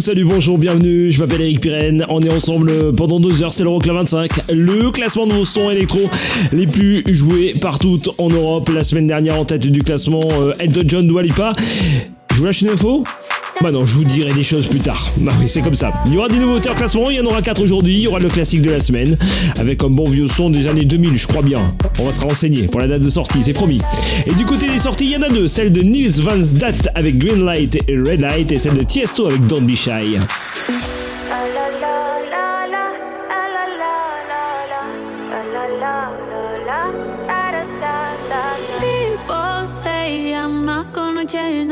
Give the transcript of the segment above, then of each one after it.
Salut, bonjour, bienvenue, je m'appelle Eric Pirenne, on est ensemble pendant deux heures, c'est l'Euroclub 25, le classement de vos sons électro les plus joués partout en Europe. La semaine dernière en tête du classement, euh, Elton John, Dua Lipa. Je vous lâche une info? Bah non, je vous dirai des choses plus tard. Bah oui, c'est comme ça. Il y aura des nouveautés en classement, il y en aura quatre aujourd'hui. Il y aura le classique de la semaine, avec un bon vieux son des années 2000, je crois bien. On va se renseigner pour la date de sortie, c'est promis. Et du côté des sorties, il y en a deux. Celle de Nils Van Dat avec Green Light et Red Light, et celle de Tiesto avec Don't Be.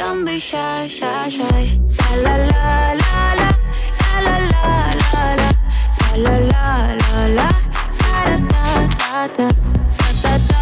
Don't be shy, shy, shy. La la la la la. La la la la la. La la la la. Da da da da. Da da da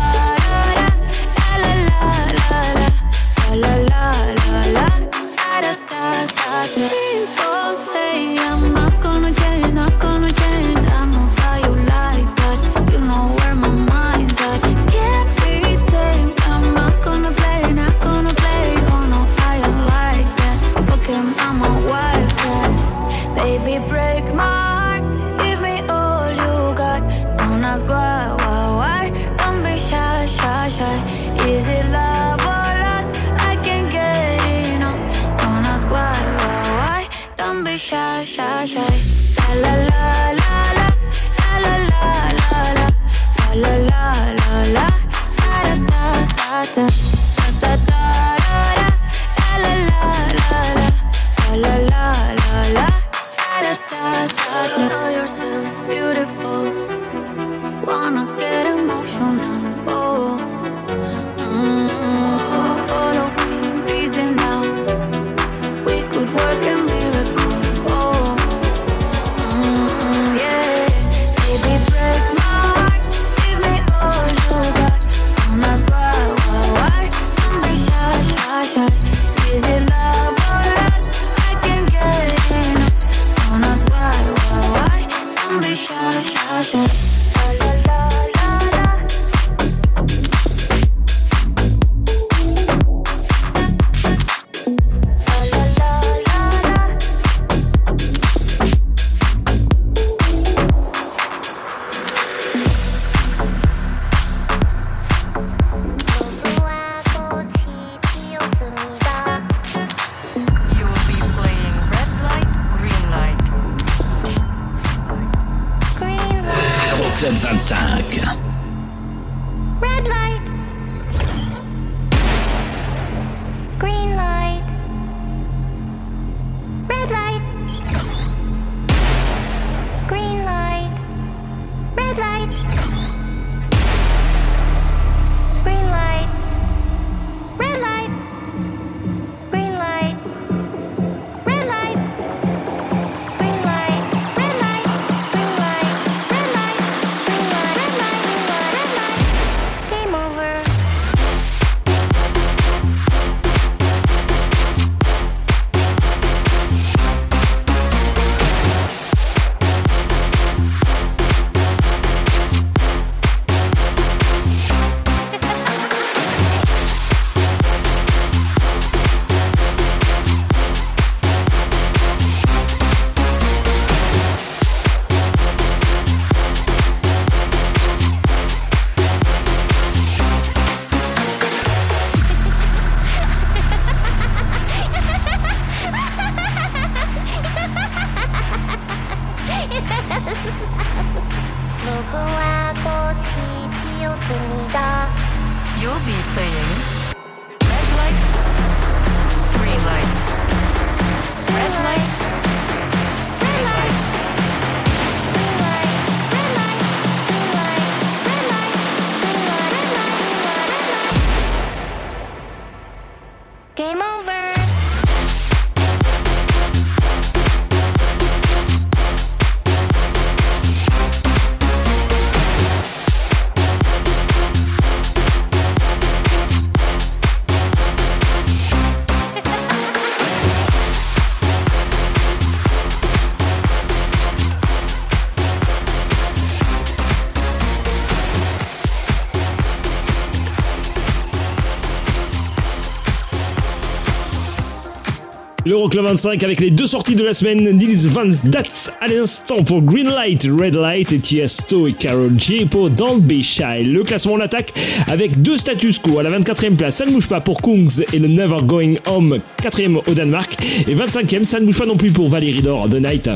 L'Euroclub 25 avec les deux sorties de la semaine, Nils Van Dats à l'instant pour Greenlight, Red Light et et Carol J pour Don't Be Shy. Le classement en attaque avec deux status quo à la 24e place, ça ne bouge pas pour Kungs et le Never Going Home, 4e au Danemark et 25e, ça ne bouge pas non plus pour Valérie Dor, The Night.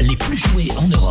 Les plus joués en Europe.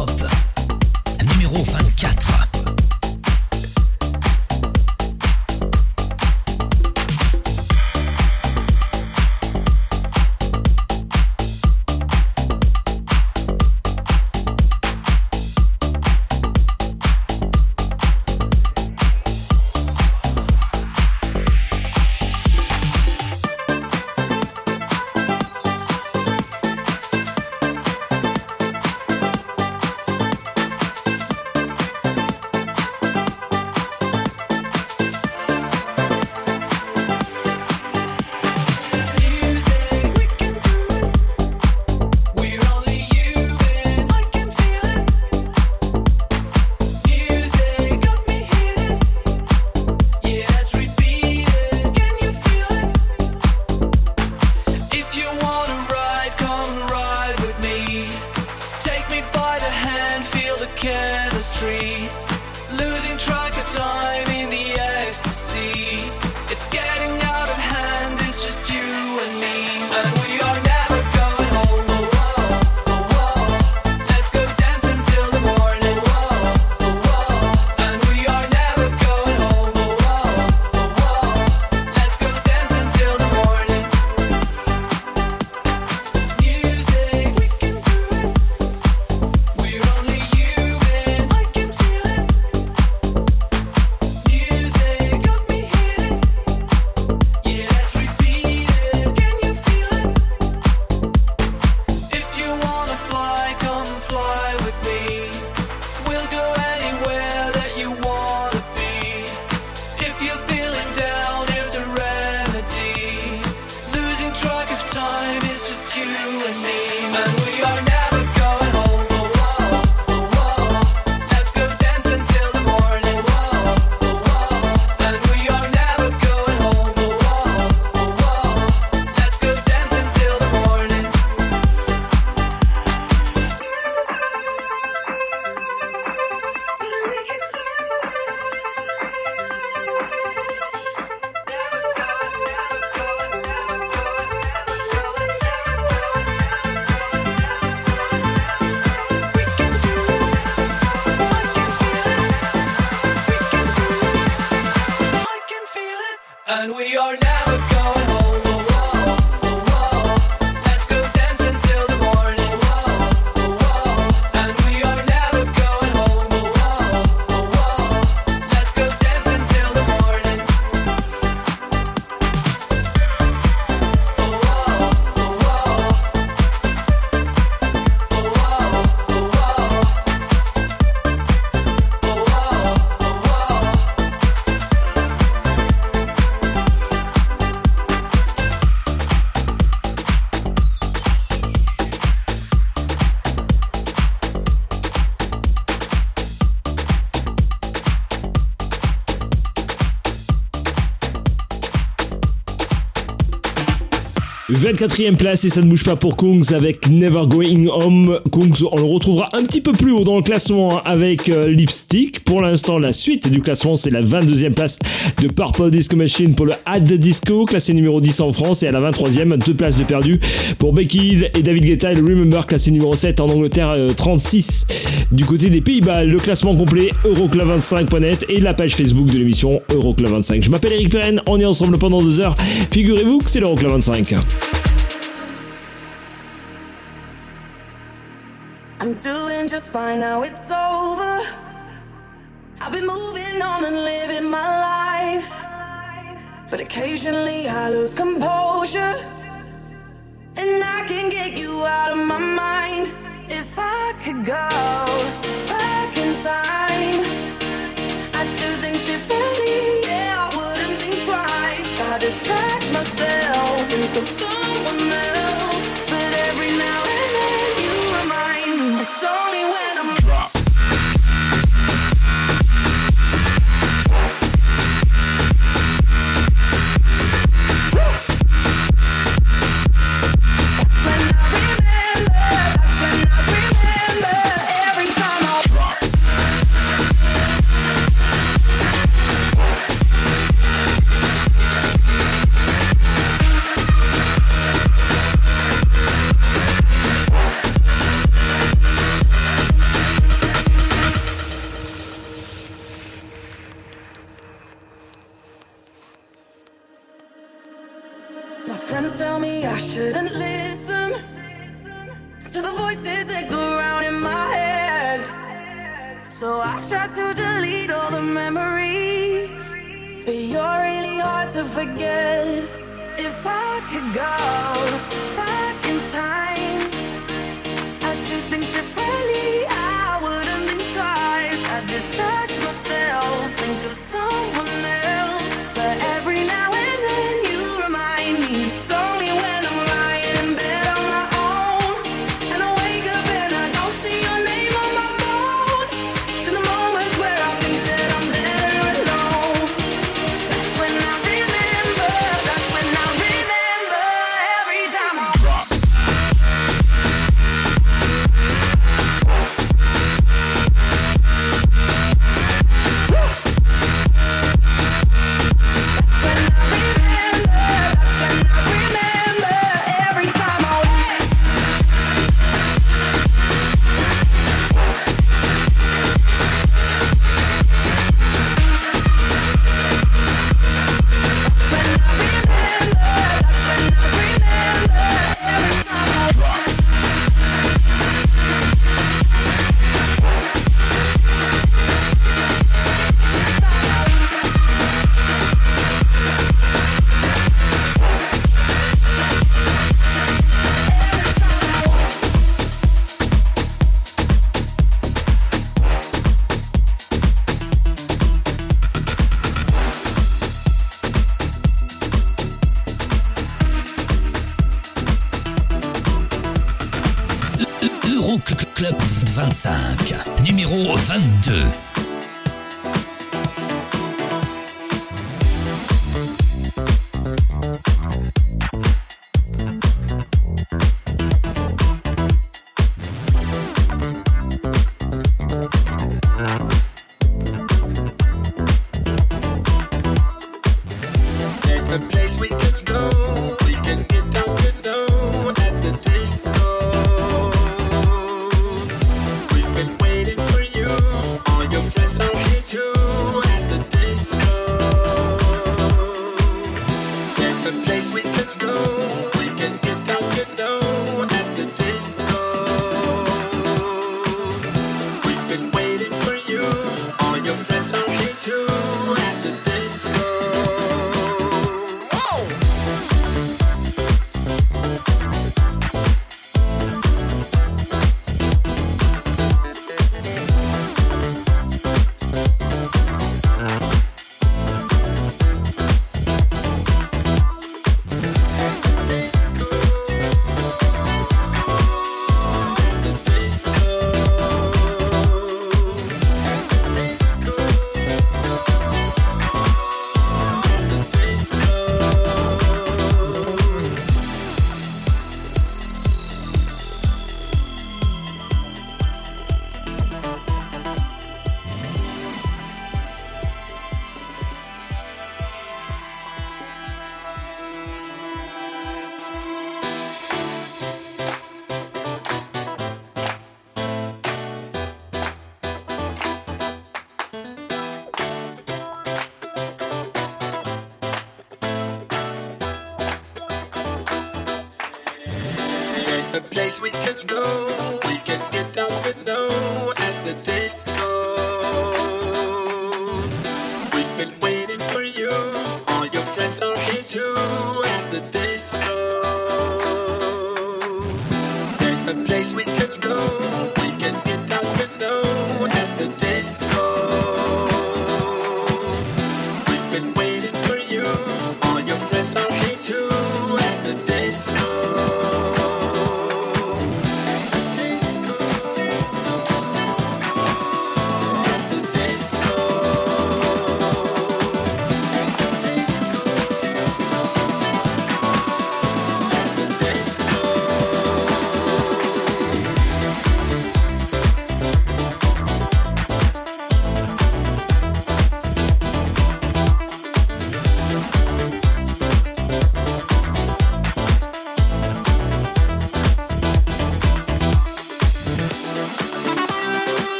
24ème place et ça ne bouge pas pour Kungs avec Never Going Home. Kungs, on le retrouvera un petit peu plus haut dans le classement avec euh, Lipstick. Pour l'instant, la suite du classement, c'est la 22e place de Purple Disco Machine pour le Add Disco, classé numéro 10 en France. Et à la 23e, deux places de perdu pour Becky Hill et David Guetta et le Remember, classé numéro 7 en Angleterre, 36 euh, du côté des Pays-Bas. Le classement complet, Euroclub25.net et la page Facebook de l'émission Euroclub 25. Je m'appelle Eric Perren, on est ensemble pendant deux heures. Figurez-vous que c'est l'Euroclub 25. I'm doing just fine now, it's over. I've been moving on and living my life. But occasionally I lose composure. And I can get you out of my mind. If I could go back in time, I'd do things differently. Yeah, I wouldn't think twice. I myself, of someone else. Forget. If I could go back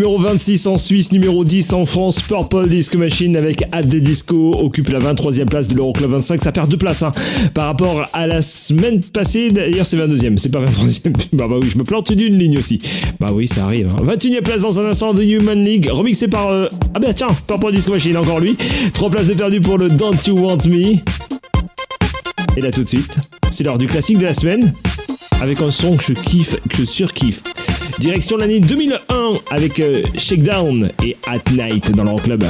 numéro 26 en Suisse, numéro 10 en France, Purple Disco Machine avec At the Disco occupe la 23e place de l'Euroclub 25. Ça perd deux places hein, par rapport à la semaine passée. D'ailleurs, c'est 22e, c'est pas 23e. bah, bah oui, je me plante d'une ligne aussi. Bah oui, ça arrive. 21e hein. place dans un instant de Human League, remixé par. Euh, ah bah tiens, Purple Disco Machine, encore lui. Trois places de perdu pour le Don't You Want Me. Et là tout de suite, c'est l'heure du classique de la semaine avec un son que je kiffe, que je surkiffe. Direction l'année 2001 avec euh, Shakedown et At Night dans leur club.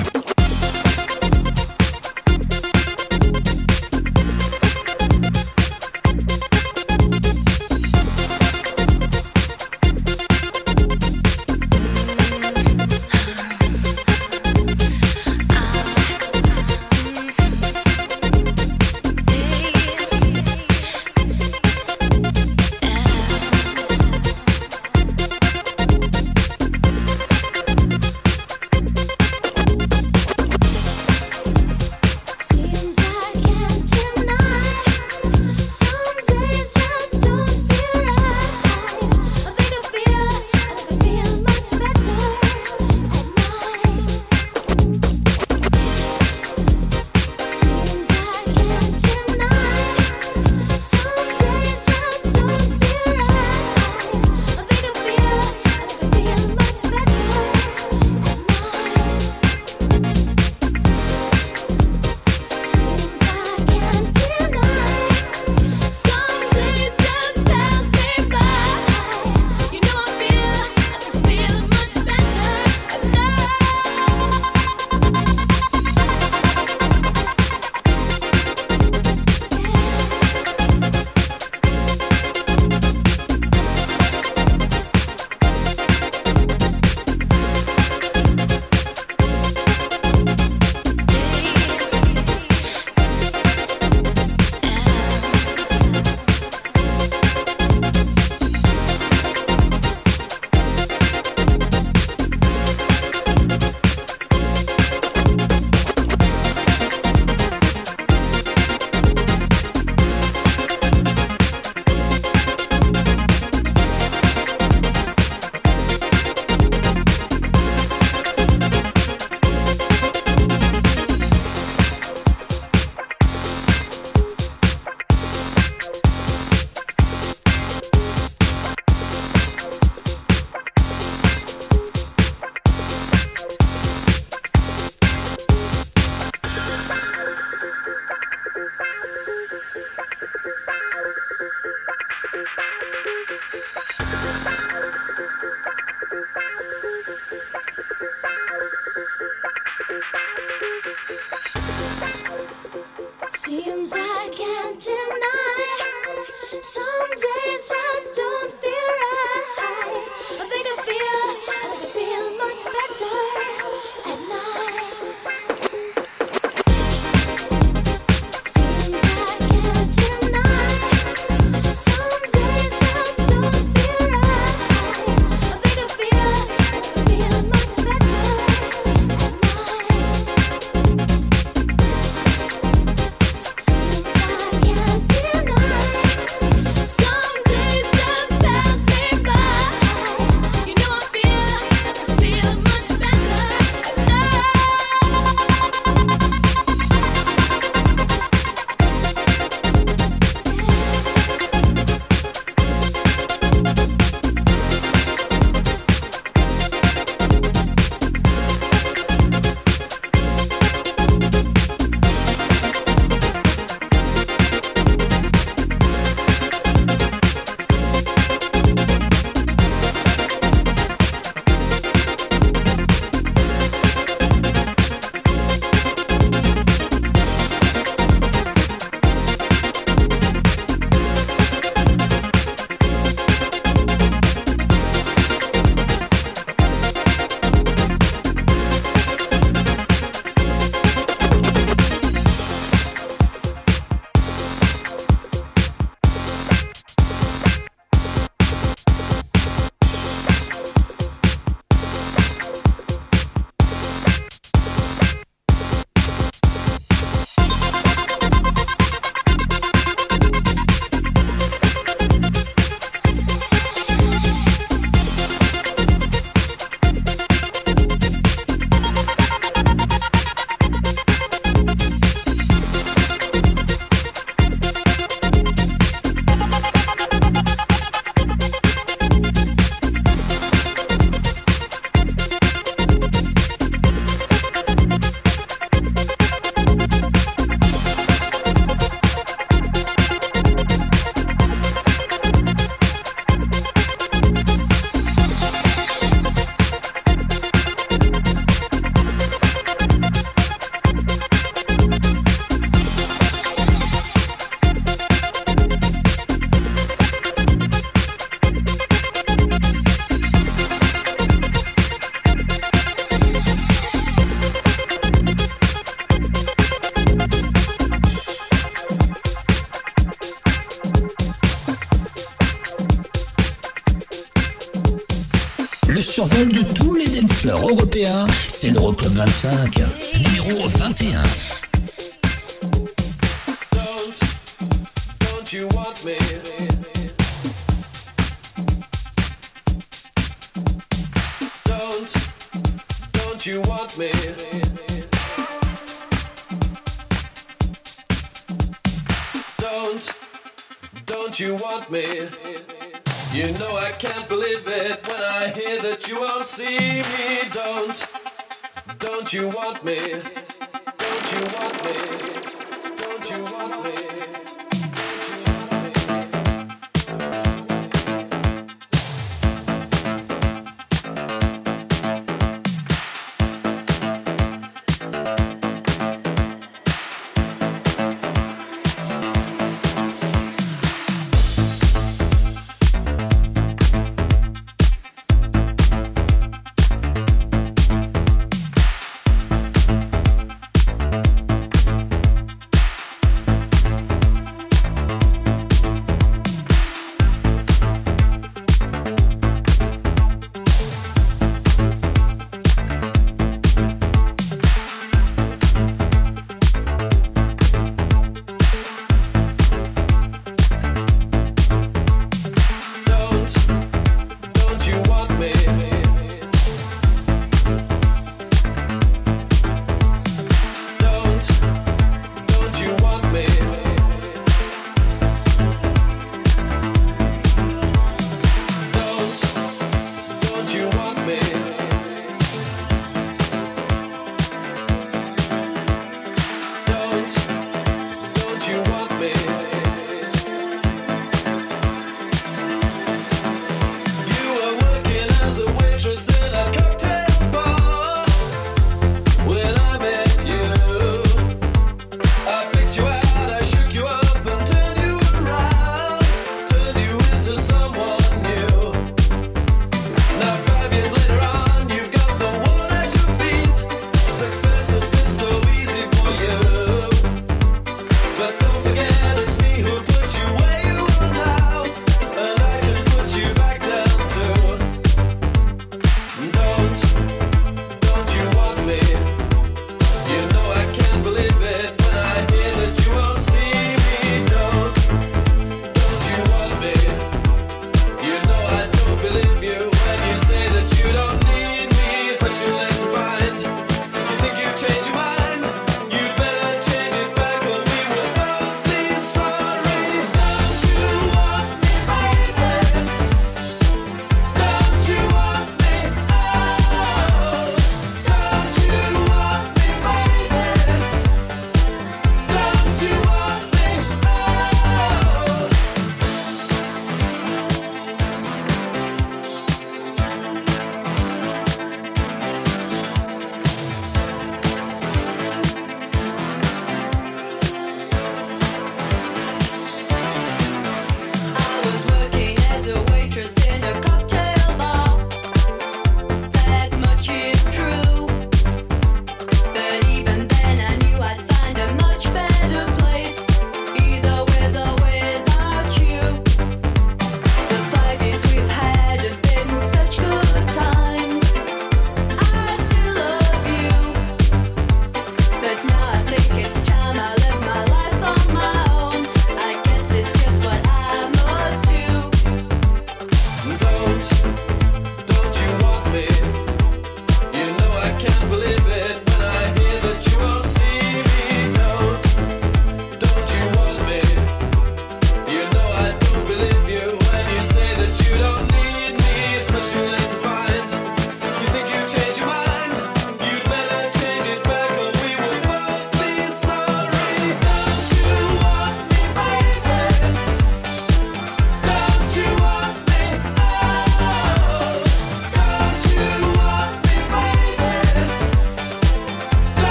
Européens, c'est l'Euroclub 25, numéro 21.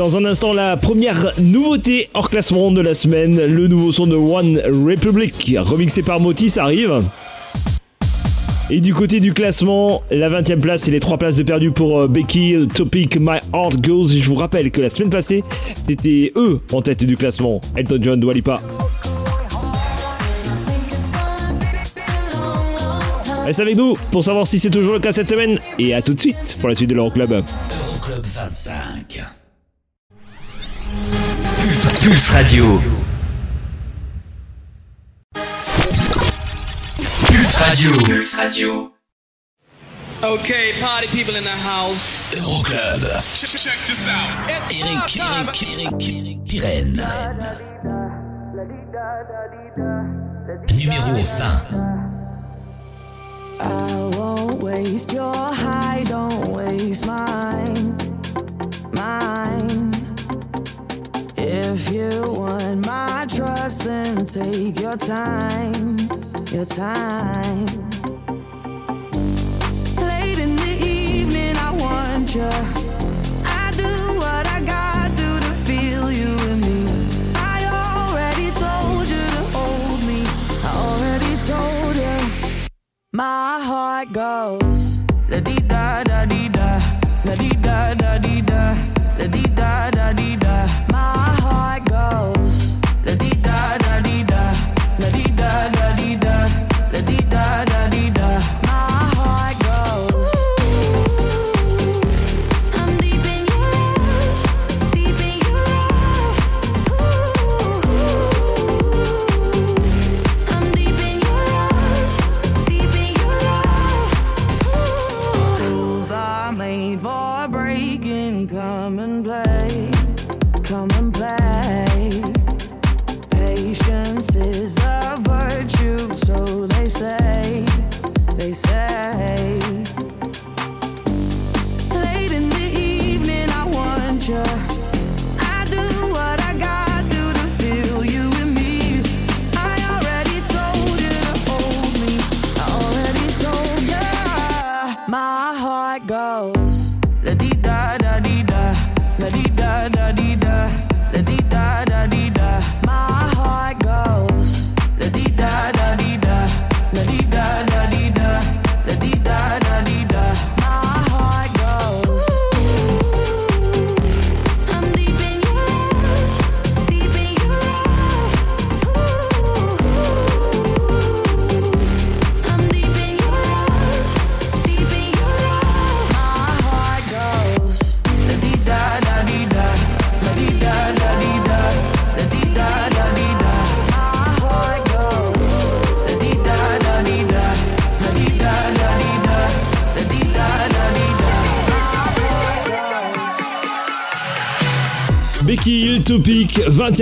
Dans un instant, la première nouveauté hors classement de la semaine, le nouveau son de One Republic, remixé par Moti, ça arrive. Et du côté du classement, la 20 e place et les 3 places de perdu pour euh, Becky, Topic, My Heart Goes. Et je vous rappelle que la semaine passée, c'était eux en tête du classement. Elton John, Dwalipa. Reste avec nous pour savoir si c'est toujours le cas cette semaine. Et à tout de suite pour la suite de l'Euroclub. Euroclub 25. Pulse, Pulse Radio. Pulse Radio. Pulse Radio. Okay, party people in the house. Euroclub. Check this out. Eric, Eric, Eric, Eric Pirenne. Numéro 20. I won't waste your high, don't waste mine, mine. Take your time, your time. Late in the evening, I want you. I do what I got to to feel you me. I already told you to hold me. I already told you. My heart goes la di da da di da, la di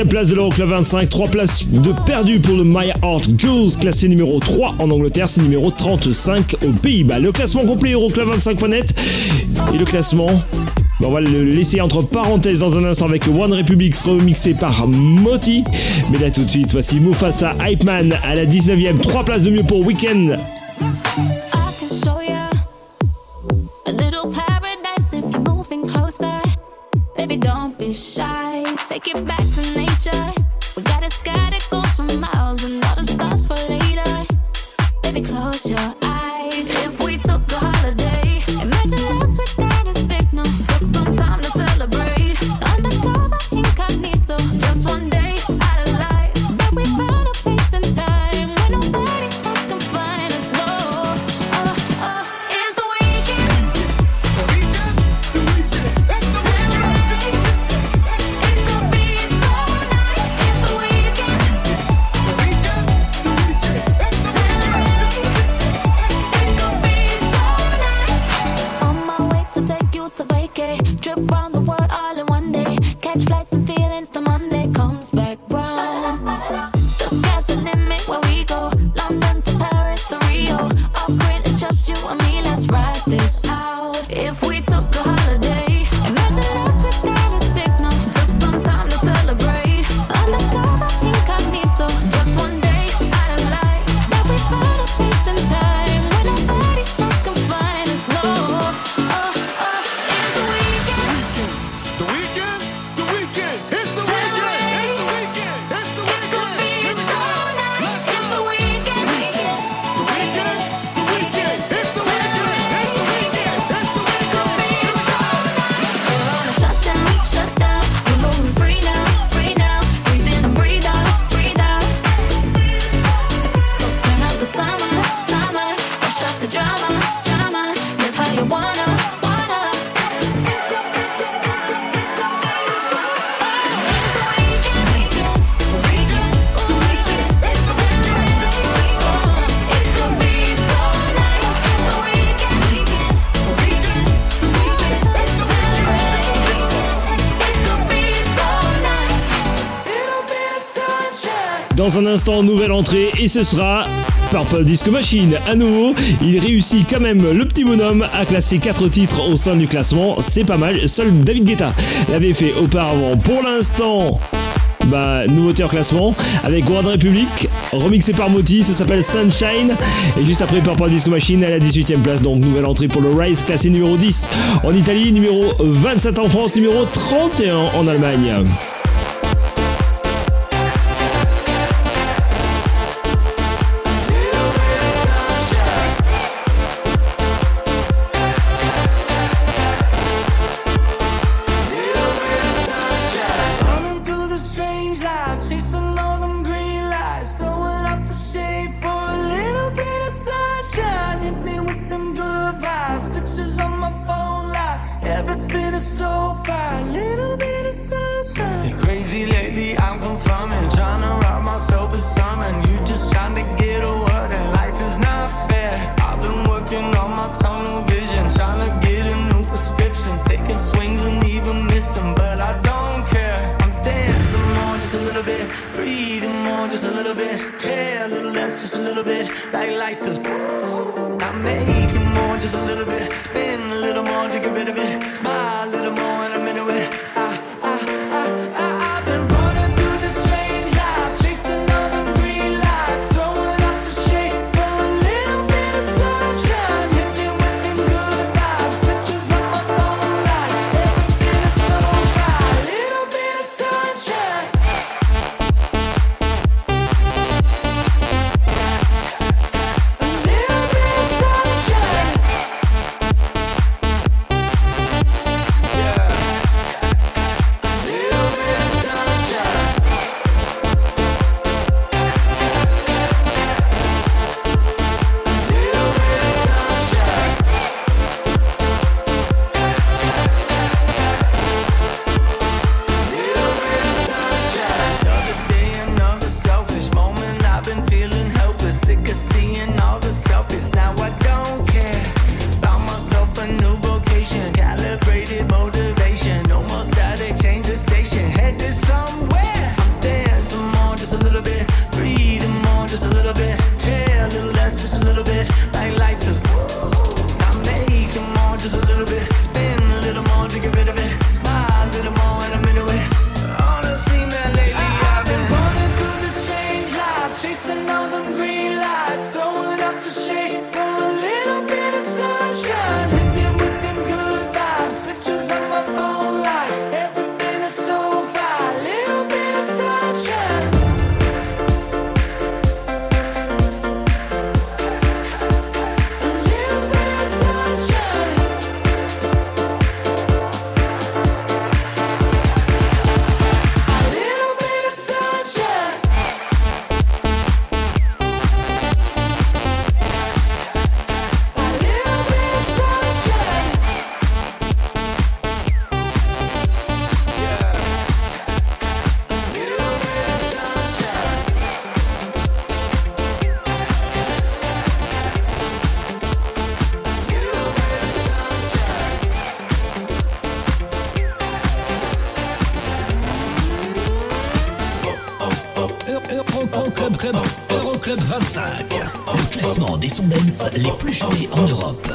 place de l'Euroclub 25, 3 places de perdu pour le My Heart Girls, classé numéro 3 en Angleterre, c'est numéro 35 aux Pays-Bas. Le classement complet Euroclub25.net et le classement? Ben, on va le laisser entre parenthèses dans un instant avec One Republic remixé par Moti. Mais là tout de suite, voici Mufasa Hypeman à la 19ème. 3 places de mieux pour Weekend. Baby, don't be shy. Take it back to nature. Un instant, nouvelle entrée et ce sera Purple Disco Machine. À nouveau, il réussit quand même le petit bonhomme à classer 4 titres au sein du classement. C'est pas mal. Seul David Guetta l'avait fait auparavant. Pour l'instant, bah, nouveauté en classement avec One Republic, remixé par Moti, ça s'appelle Sunshine. Et juste après Purple Disco Machine à la 18ème place, donc nouvelle entrée pour le Rise, classé numéro 10 en Italie, numéro 27 en France, numéro 31 en Allemagne. Les plus joués en Europe.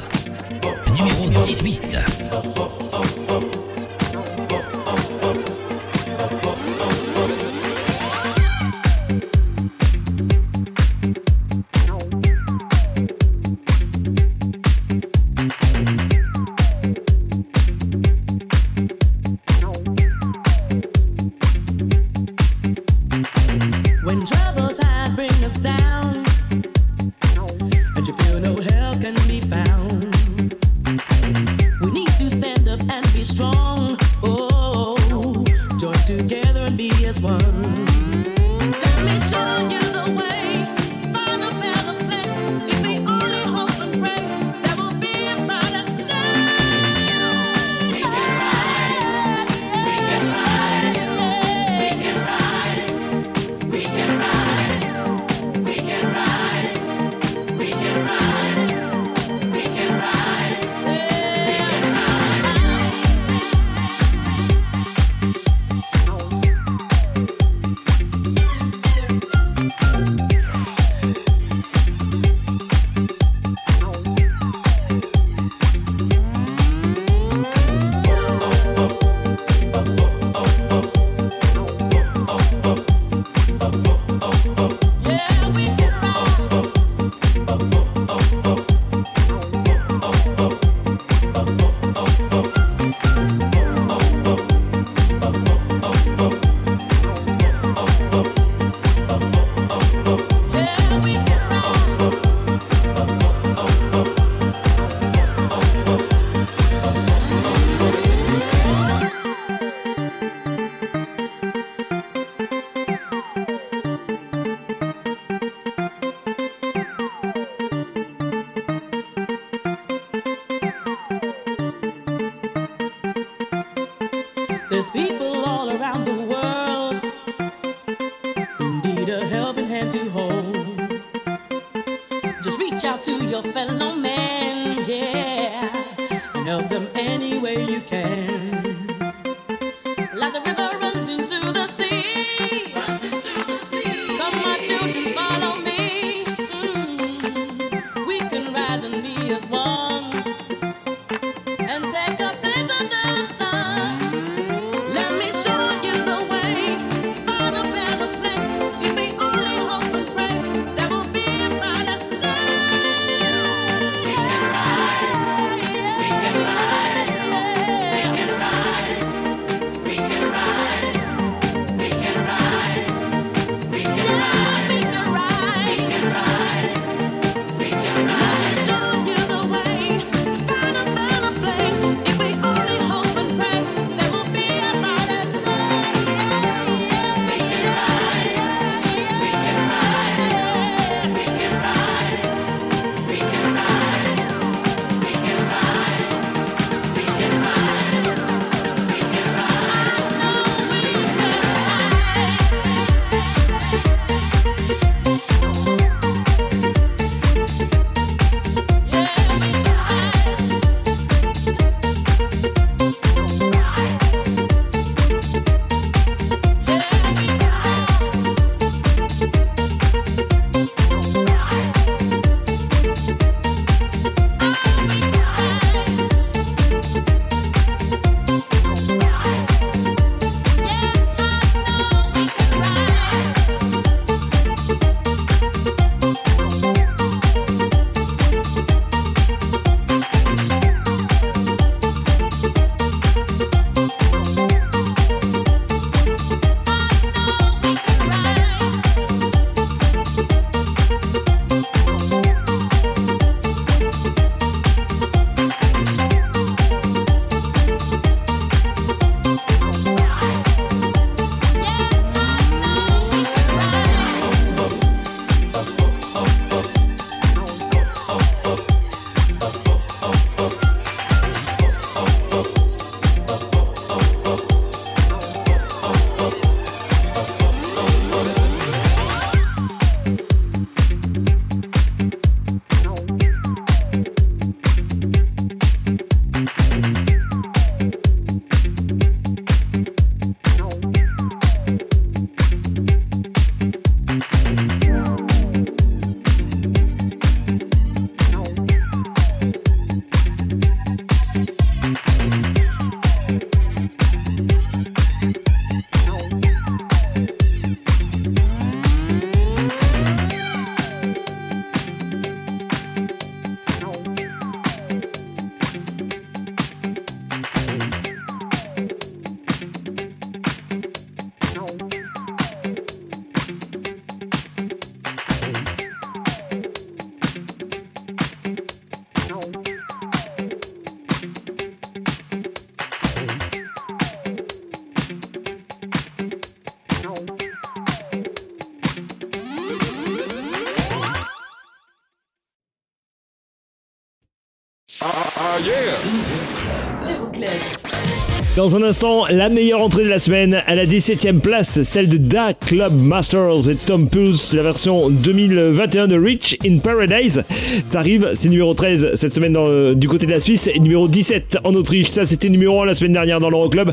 Dans un instant, la meilleure entrée de la semaine à la 17ème place, celle de Da Club Masters et Tom Pulse, la version 2021 de Rich in Paradise. Ça arrive, c'est numéro 13 cette semaine du côté de la Suisse et numéro 17 en Autriche. Ça, c'était numéro 1 la semaine dernière dans l'Euroclub.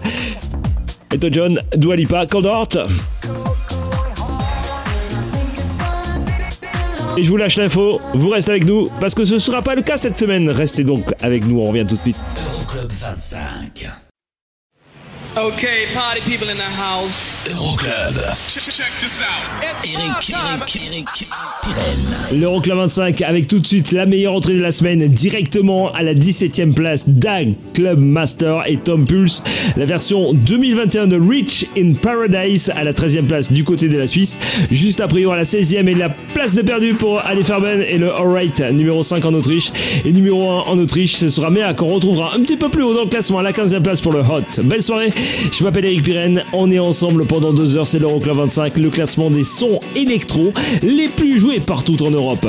Et toi, John, Dua Lipa, Cold. Et je vous lâche l'info, vous restez avec nous parce que ce sera pas le cas cette semaine. Restez donc avec nous, on revient tout de suite. Euroclub 25. Okay, party people in the house. Euroclub. Check, check this out. Eric. Eric, Eric, Pirenne. L'Euroclub 25 avec tout de suite la meilleure entrée de la semaine directement à la 17ème place Dag Club Master et Tom Pulse la version 2021 de Rich in Paradise à la 13ème place du côté de la Suisse juste après il y aura la 16ème et la place de perdu pour Ali Farben et le Alright numéro 5 en Autriche et numéro 1 en Autriche ce sera Mea qu'on retrouvera un petit peu plus haut dans le classement à la 15ème place pour le Hot belle soirée je m'appelle Eric Pirenne. On est ensemble pendant deux heures. C'est l'Euroclub 25 le classement des sons électro les plus joués partout en Europe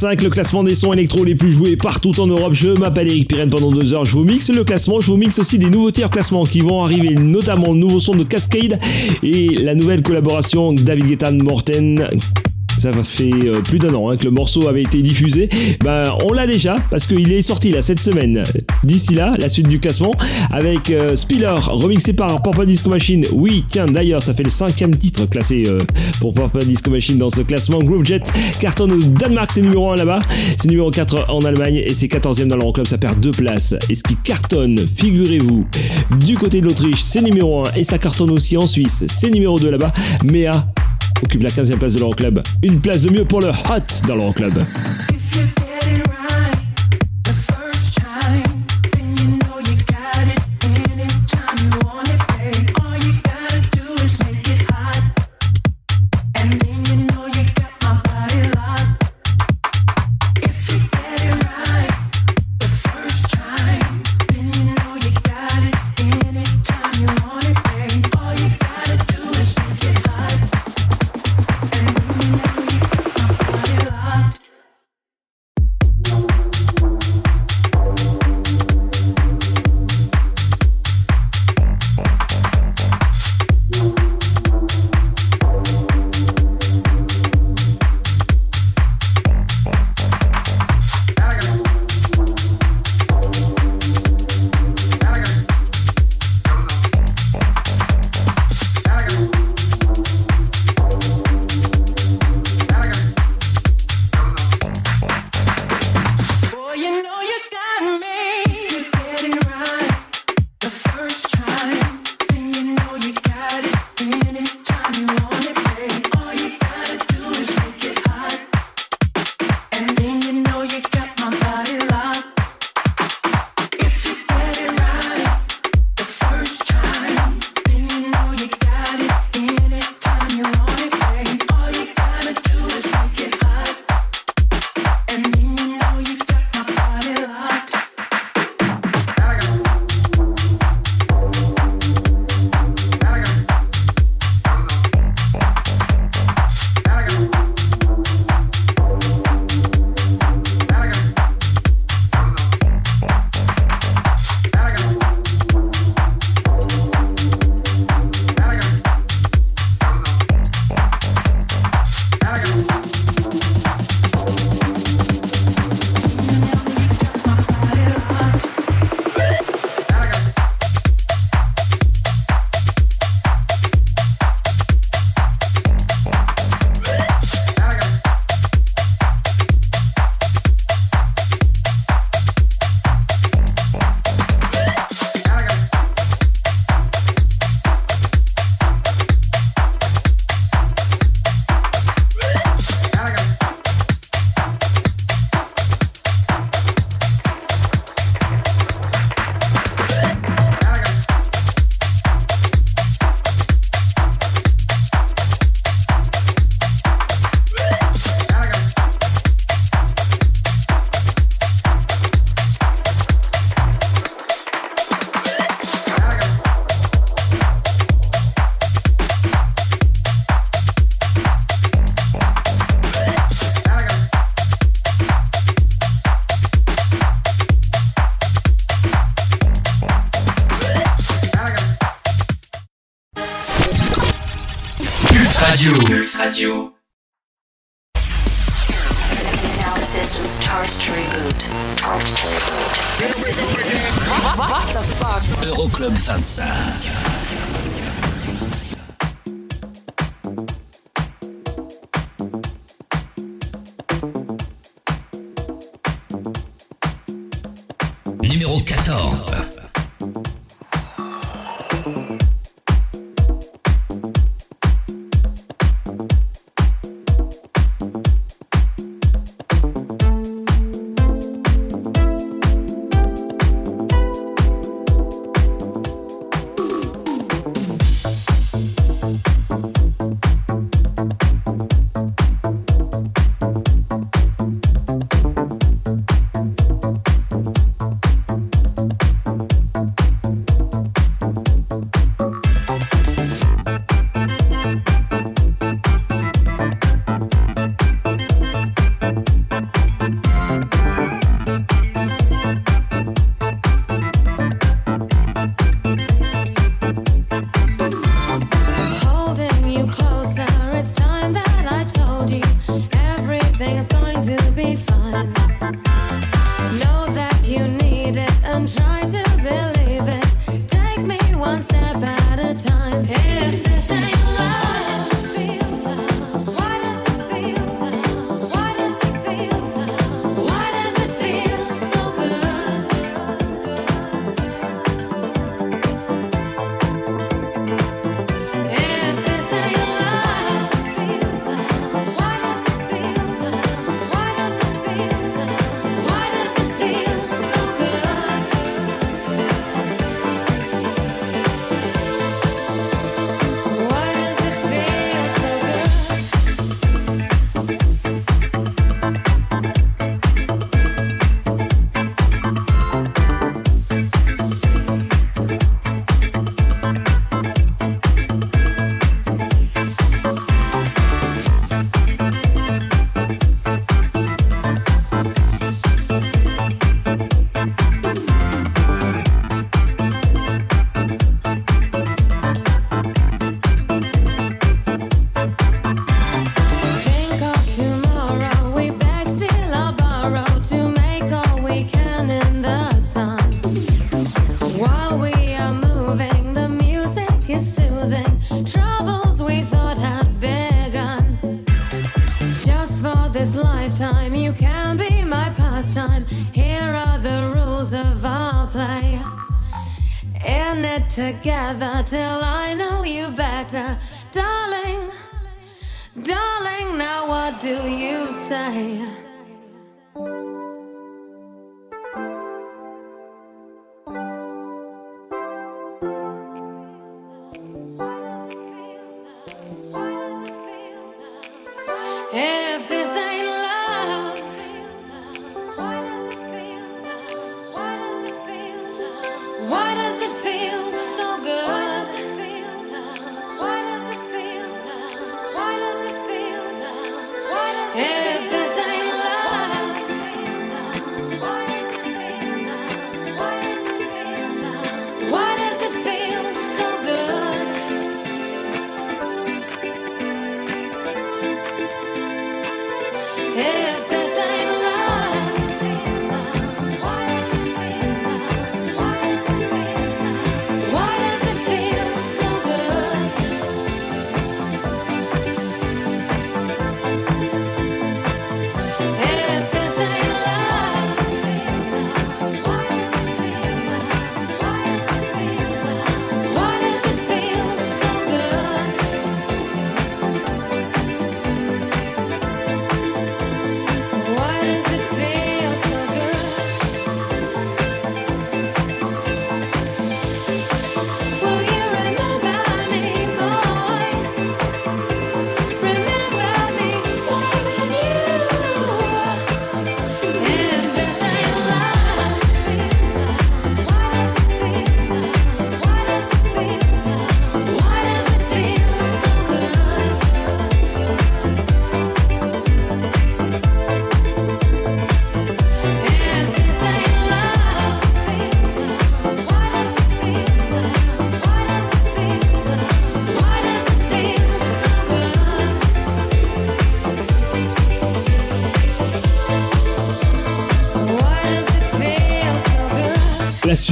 le classement des sons électro les plus joués partout en Europe. Je m'appelle Eric Pirenne pendant deux heures. Je vous mixe le classement. Je vous mixe aussi des nouveaux tiers classement qui vont arriver, notamment le nouveau son de Cascade et la nouvelle collaboration David Guetta Morten ça va fait euh, plus d'un an hein, que le morceau avait été diffusé. Ben, on l'a déjà parce qu'il est sorti là cette semaine. D'ici là, la suite du classement avec euh, Spiller remixé par Purple Disco Machine. Oui, tiens, d'ailleurs, ça fait le cinquième titre classé euh, pour Purple Disco Machine dans ce classement. Groove Jet cartonne au Danemark, c'est numéro 1 là-bas. C'est numéro 4 en Allemagne et c'est 14e dans l'Euroclub. Ça perd deux places. Et ce qui cartonne, figurez-vous, du côté de l'Autriche, c'est numéro 1 et ça cartonne aussi en Suisse. C'est numéro 2 là-bas. Mea occupe la 15e place de l'Euroclub. Une place de mieux pour le Hot dans l'Euroclub.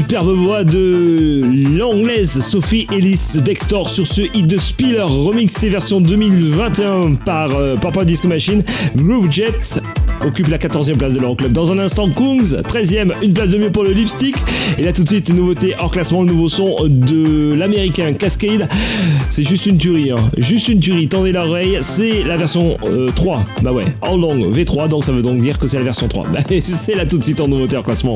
Superbe voix de l'anglaise Sophie Ellis Bextor sur ce hit de Spiller remixé version 2021 par euh, Purple Disco Machine. Groove Jet occupe la 14e place de l'Euroclub. Dans un instant, Kungs, 13e, une place de mieux pour le lipstick. Et là tout de suite, nouveauté hors classement, le nouveau son de l'américain Cascade. C'est juste une tuerie, hein. juste une tuerie. Tendez l'oreille, c'est la version 3. Euh, bah ouais, How Long V3, donc ça veut donc dire que c'est la version 3. Bah, c'est là tout de suite en nouveauté hors classement.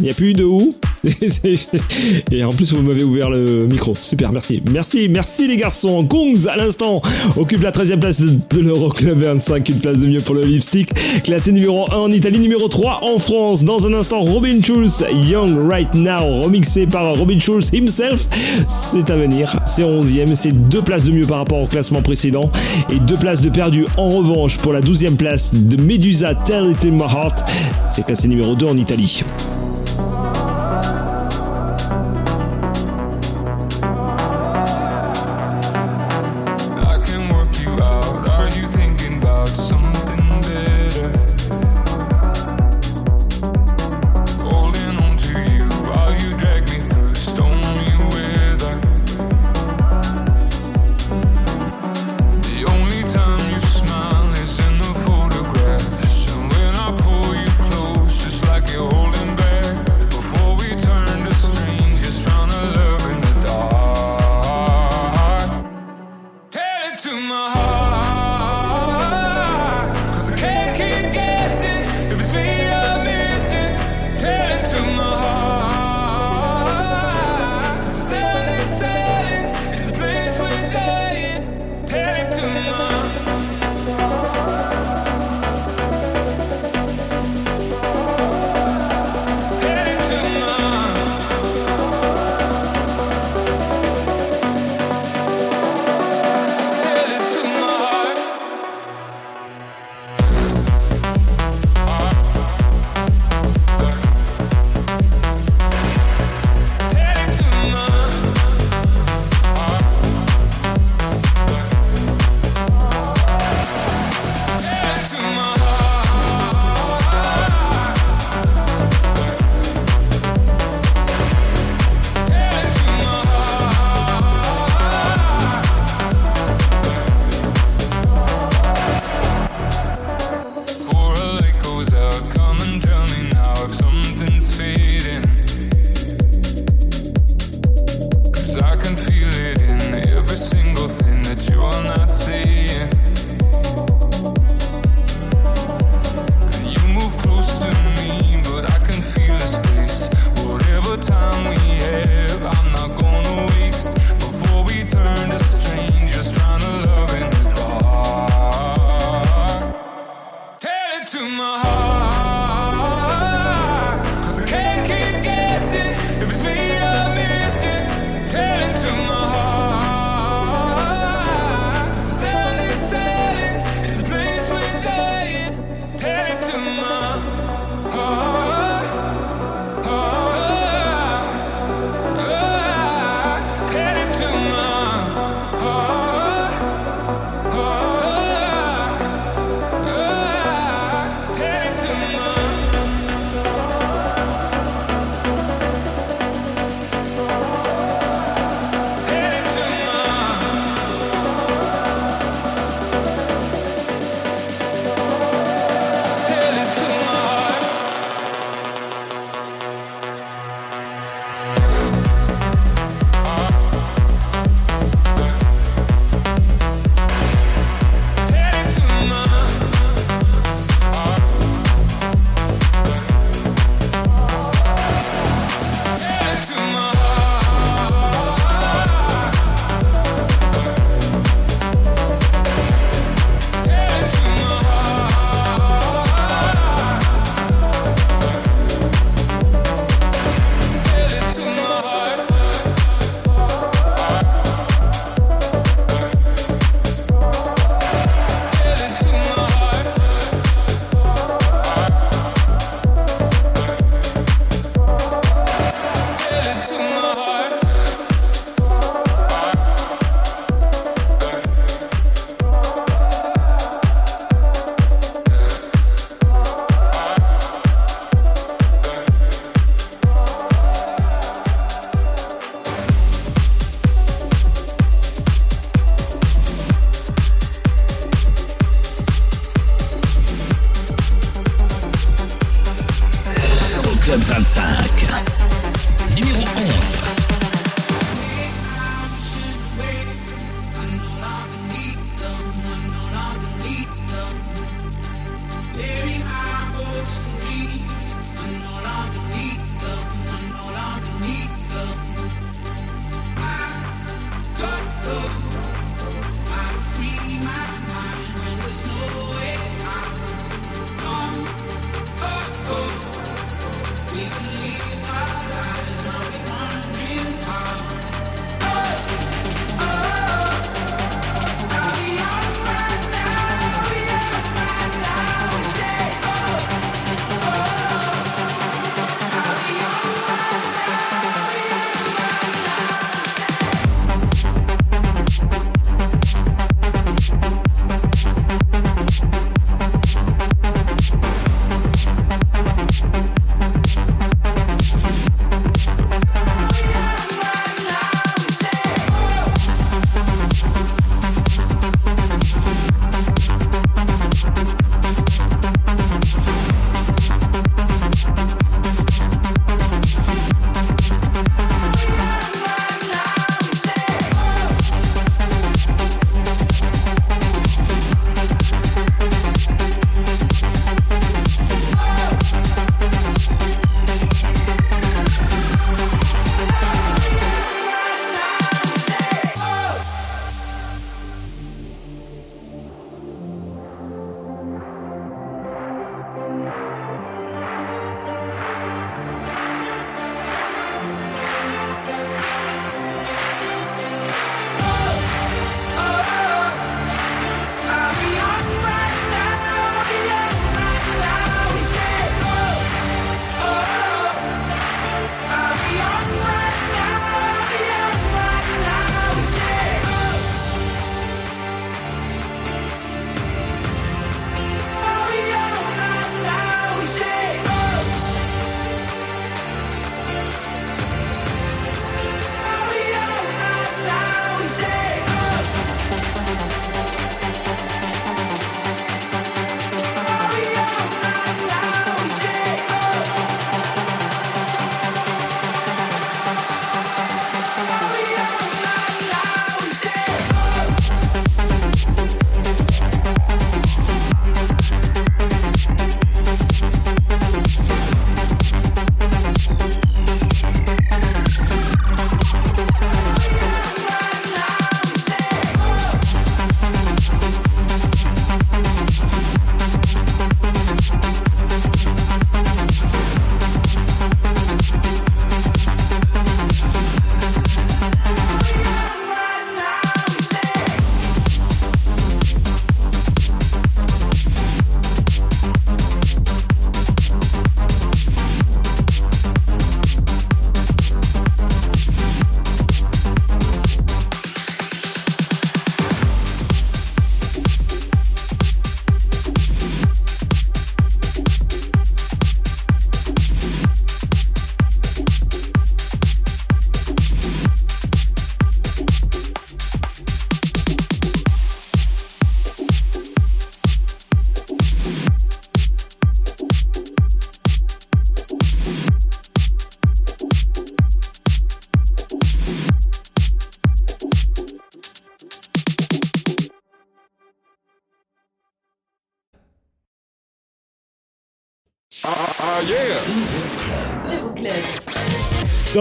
Il n'y a plus de où Et en plus, vous m'avez ouvert le micro. Super, merci. Merci, merci les garçons. Kongs, à l'instant, occupe la 13e place de l'Euroclub 25. Une place de mieux pour le lipstick. Classé numéro 1 en Italie, numéro 3 en France. Dans un instant, Robin Schulz, Young Right Now, remixé par Robin Schulz himself. C'est à venir. C'est 11e. C'est deux places de mieux par rapport au classement précédent. Et deux places de perdu en revanche pour la 12e place de Medusa Tell It In My Heart. C'est classé numéro 2 en Italie.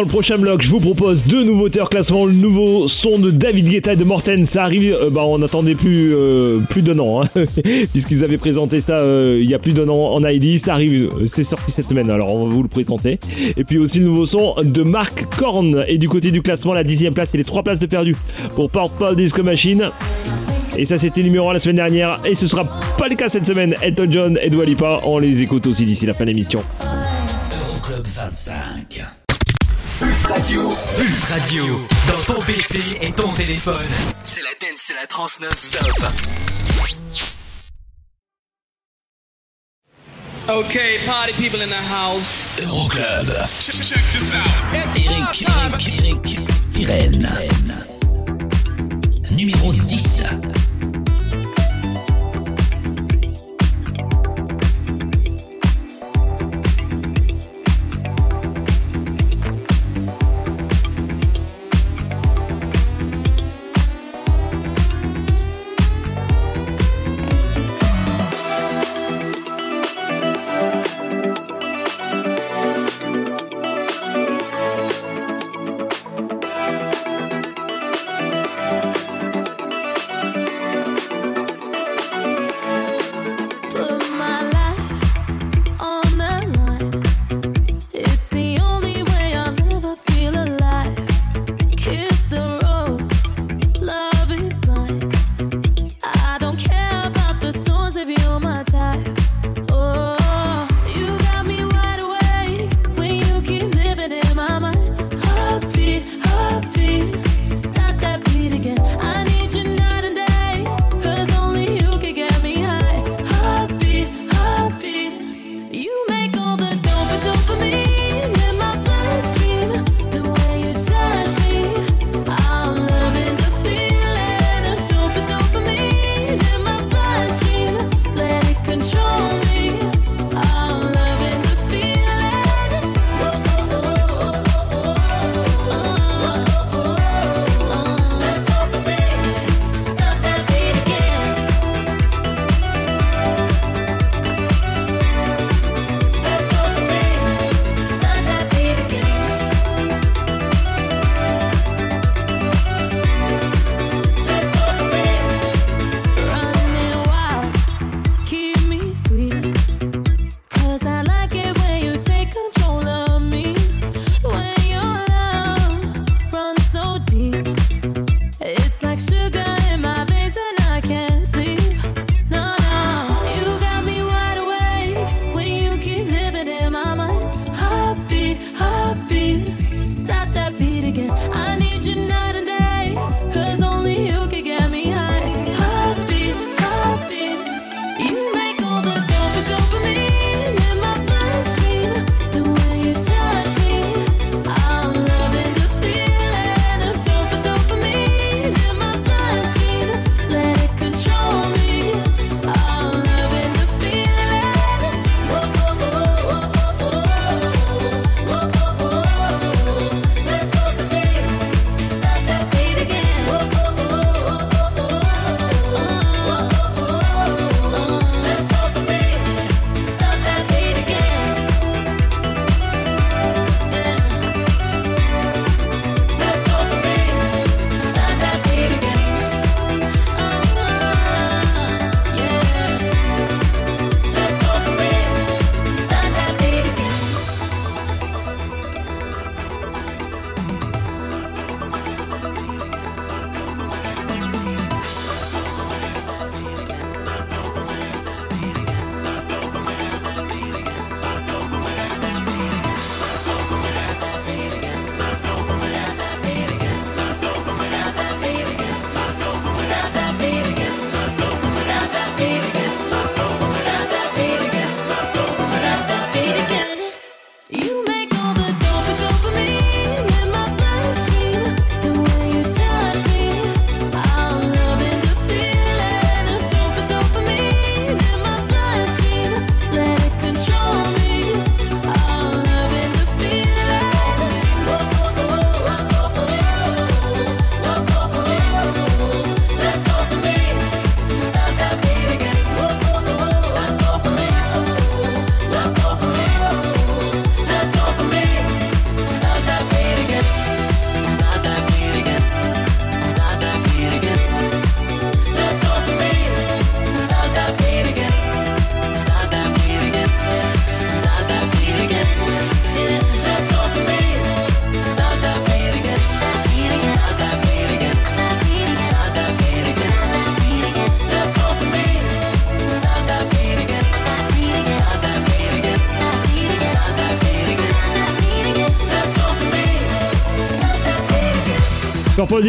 Dans le prochain bloc, je vous propose deux nouveautés en classement. Le nouveau son de David Guetta et de Morten. Ça arrive, euh, bah, on n'attendait plus, euh, plus d'un an, hein, puisqu'ils avaient présenté ça euh, il y a plus d'un an en ID. Ça arrive, euh, c'est sorti cette semaine, alors on va vous le présenter. Et puis aussi le nouveau son de Mark Korn. Et du côté du classement, la dixième place et les trois places de perdu pour Purple Disco Machine. Et ça, c'était numéro 1 la semaine dernière. Et ce sera pas le cas cette semaine. Elton John et Dua Lipa, on les écoute aussi d'ici la fin de l'émission. Euroclub 25. Radio. Pulse Radio. Dans ton PC et ton téléphone. C'est la dance, c'est la trans non-stop. Okay, party people in the house. Euroclub. Check, check this out. Eric, Eric, Eric, Pirenne. Numéro 10.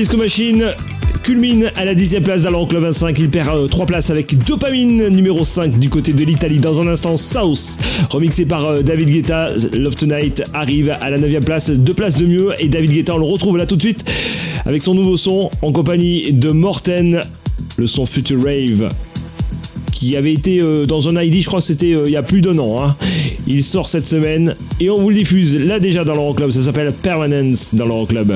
Disco Machine culmine à la 10 place dans l'Euroclub 25. Il perd 3 places avec Dopamine numéro 5 du côté de l'Italie. Dans un instant, South, remixé par David Guetta. Love Tonight arrive à la 9 place, 2 places de mieux. Et David Guetta, on le retrouve là tout de suite avec son nouveau son en compagnie de Morten, le son Future Rave qui avait été dans un ID, je crois que c'était il y a plus d'un an. Hein. Il sort cette semaine et on vous le diffuse là déjà dans l'Euroclub. Ça s'appelle Permanence dans l'Euroclub.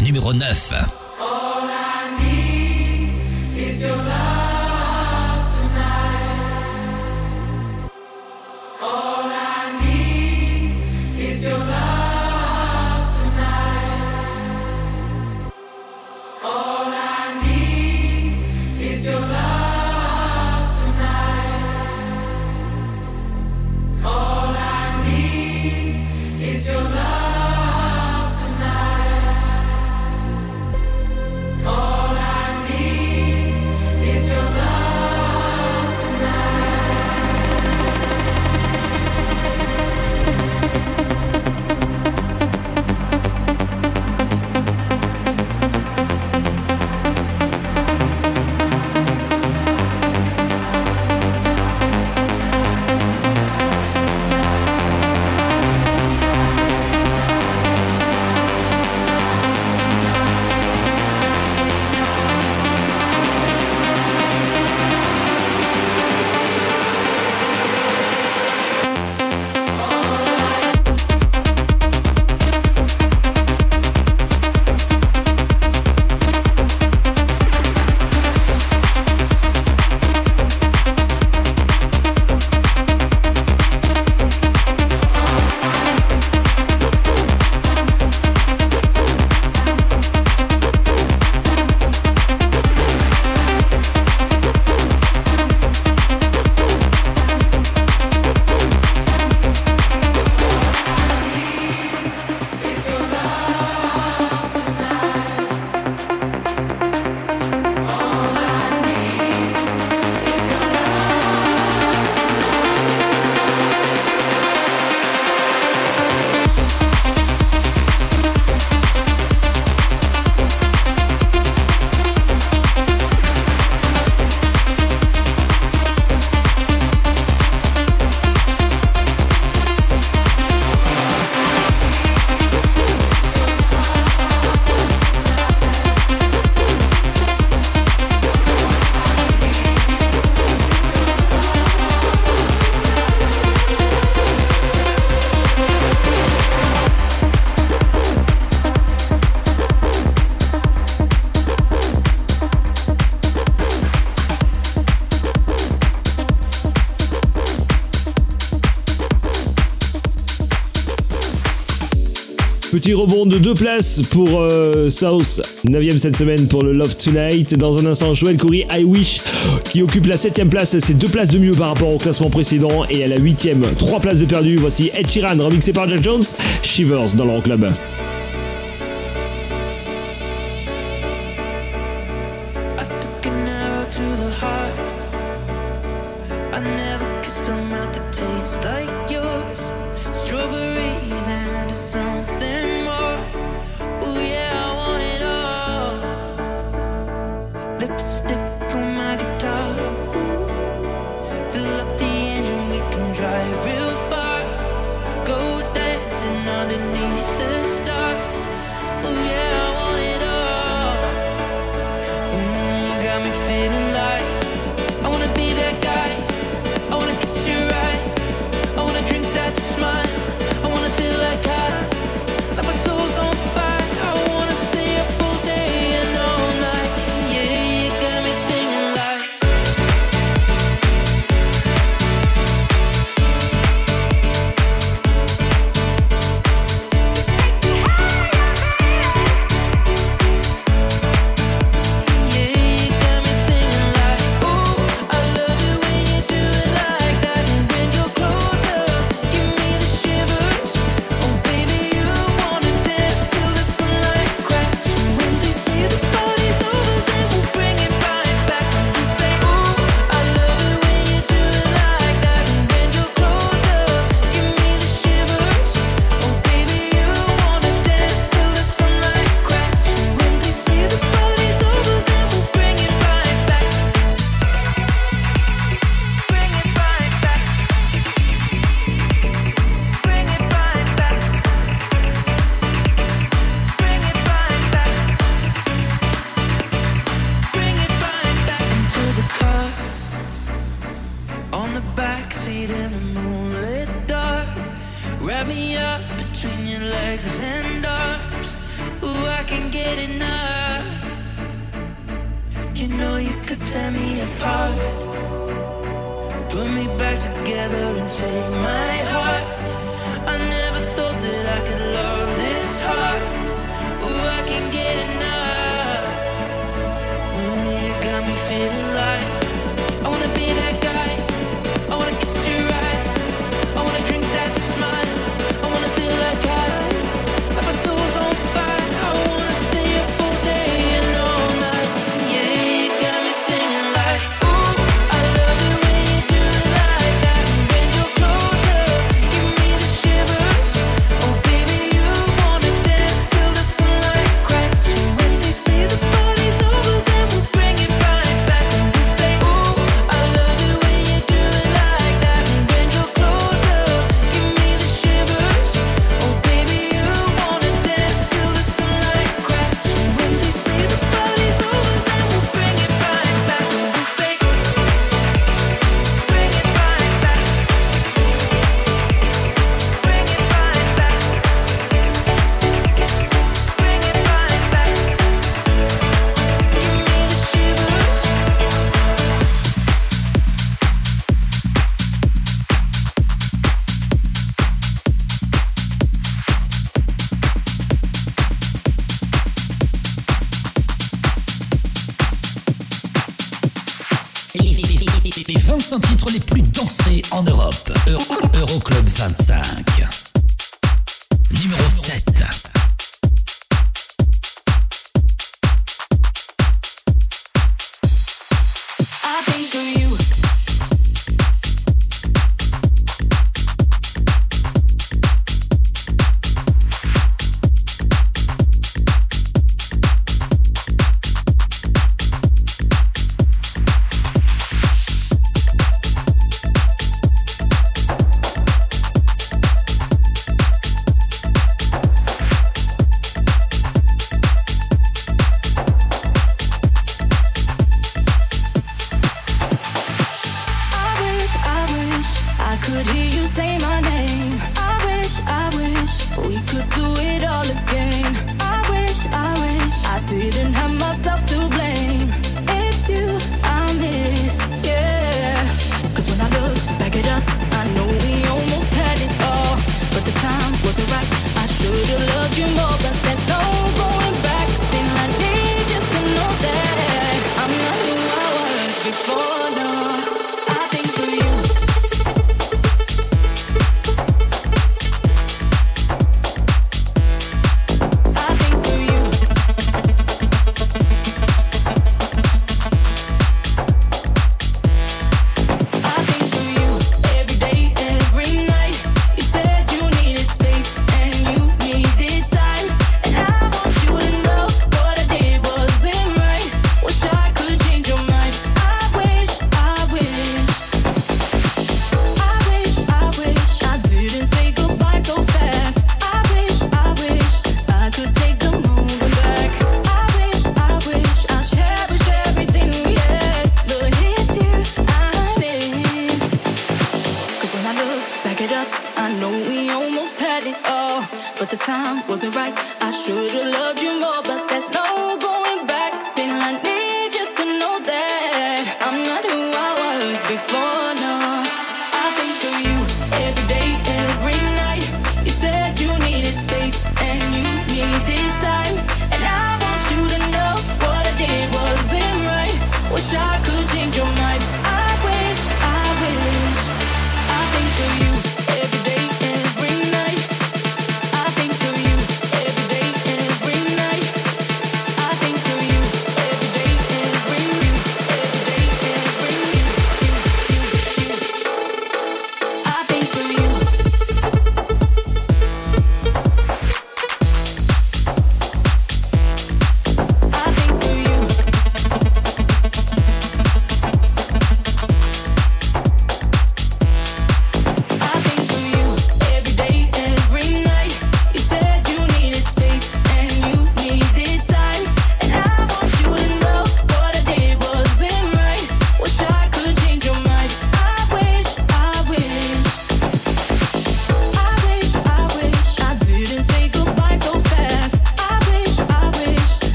Numéro 9. Rebond de deux places pour euh, South, 9ème cette semaine pour le Love Tonight. Dans un instant, Joël Coury, I Wish, qui occupe la 7ème place. C'est deux places de mieux par rapport au classement précédent. Et à la 8ème, trois places de perdu. Voici Ed Sheeran, remixé par Jack Jones, Shivers dans l'Euroclub. Should've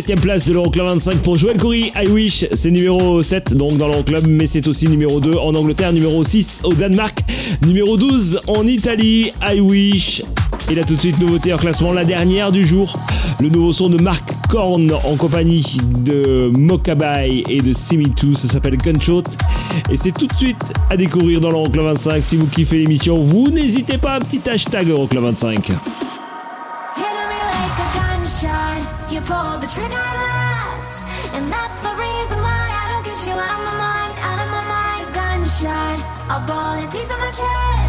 7ème place de l'Euroclub 25 pour Joël Coury. I Wish, c'est numéro 7 donc dans l'Euroclub, mais c'est aussi numéro 2 en Angleterre, numéro 6 au Danemark, numéro 12 en Italie. I Wish. Et là tout de suite, nouveauté en classement, la dernière du jour. Le nouveau son de Marc Korn en compagnie de Mokabai et de Simitu, ça s'appelle Gunshot. Et c'est tout de suite à découvrir dans l'Euroclub 25. Si vous kiffez l'émission, vous n'hésitez pas, un petit hashtag Euroclub 25. You pulled the trigger and left, and that's the reason why I don't get you out of my mind, out of my mind. Gunshot, a bullet deep in my chest.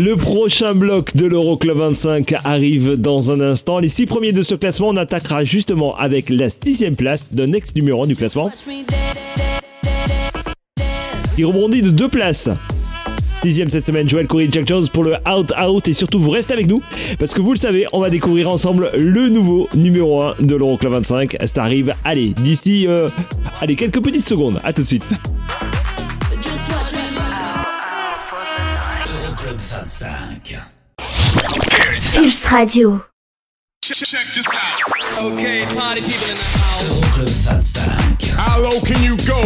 Le prochain bloc de l'Euroclub 25 arrive dans un instant. Les six premiers de ce classement, on attaquera justement avec la sixième place d'un ex numéro 1 du classement. Il rebondit de deux places. Sixième cette semaine, Joel Corey Jack Jones pour le Out Out et surtout vous restez avec nous parce que vous le savez, on va découvrir ensemble le nouveau numéro 1 de l'Euroclub 25. Ça arrive, allez, d'ici euh, allez, quelques petites secondes. À tout de suite. Euroclub 25. Pulse Radio. Check, check this out. Okay, party people in the house. Euroclub 25. How low can you go?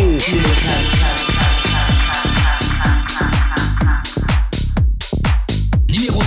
Numéro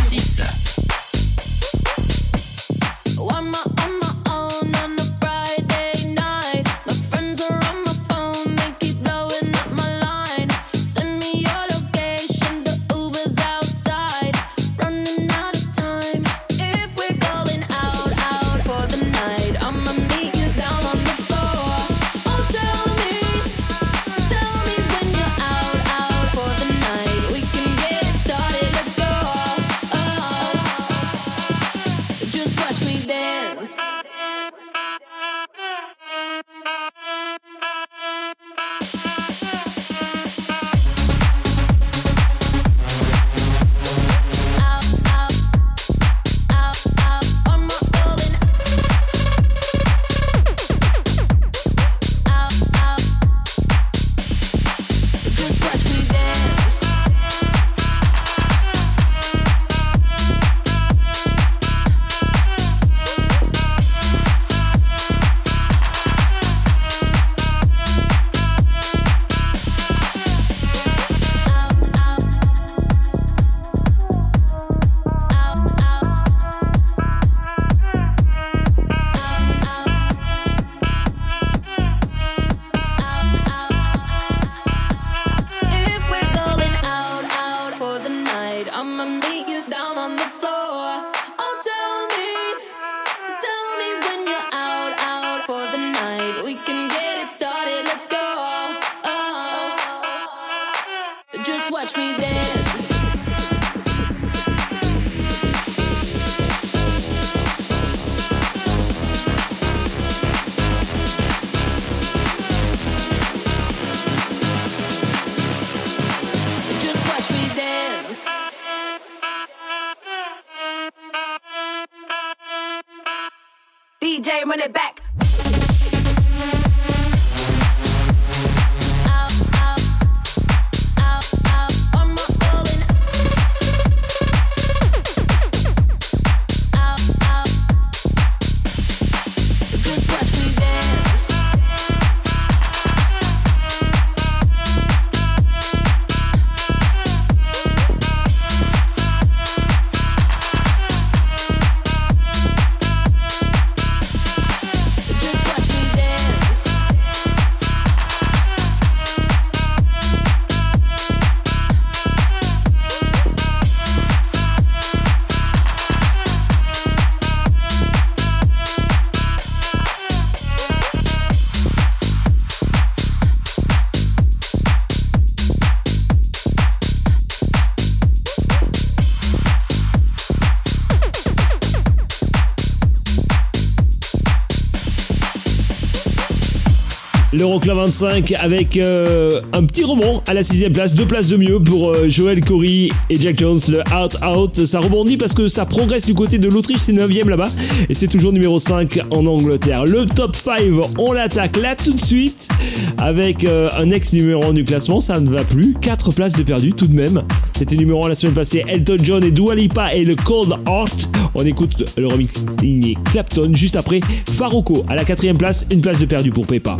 L'Euroclub 25 avec euh, un petit rebond à la sixième place, deux places de mieux pour euh, Joel Corey et Jack Jones, le Out Out. Ça rebondit parce que ça progresse du côté de l'Autriche, c'est 9ème là-bas et c'est toujours numéro 5 en Angleterre. Le top 5, on l'attaque là tout de suite avec euh, un ex numéro 1 du classement, ça ne va plus, 4 places de perdu tout de même. C'était numéro 1 la semaine passée, Elton John et Dua Lipa et le Cold Heart. On écoute le remix signé Clapton juste après Faroco à la quatrième place, une place de perdu pour Pepa.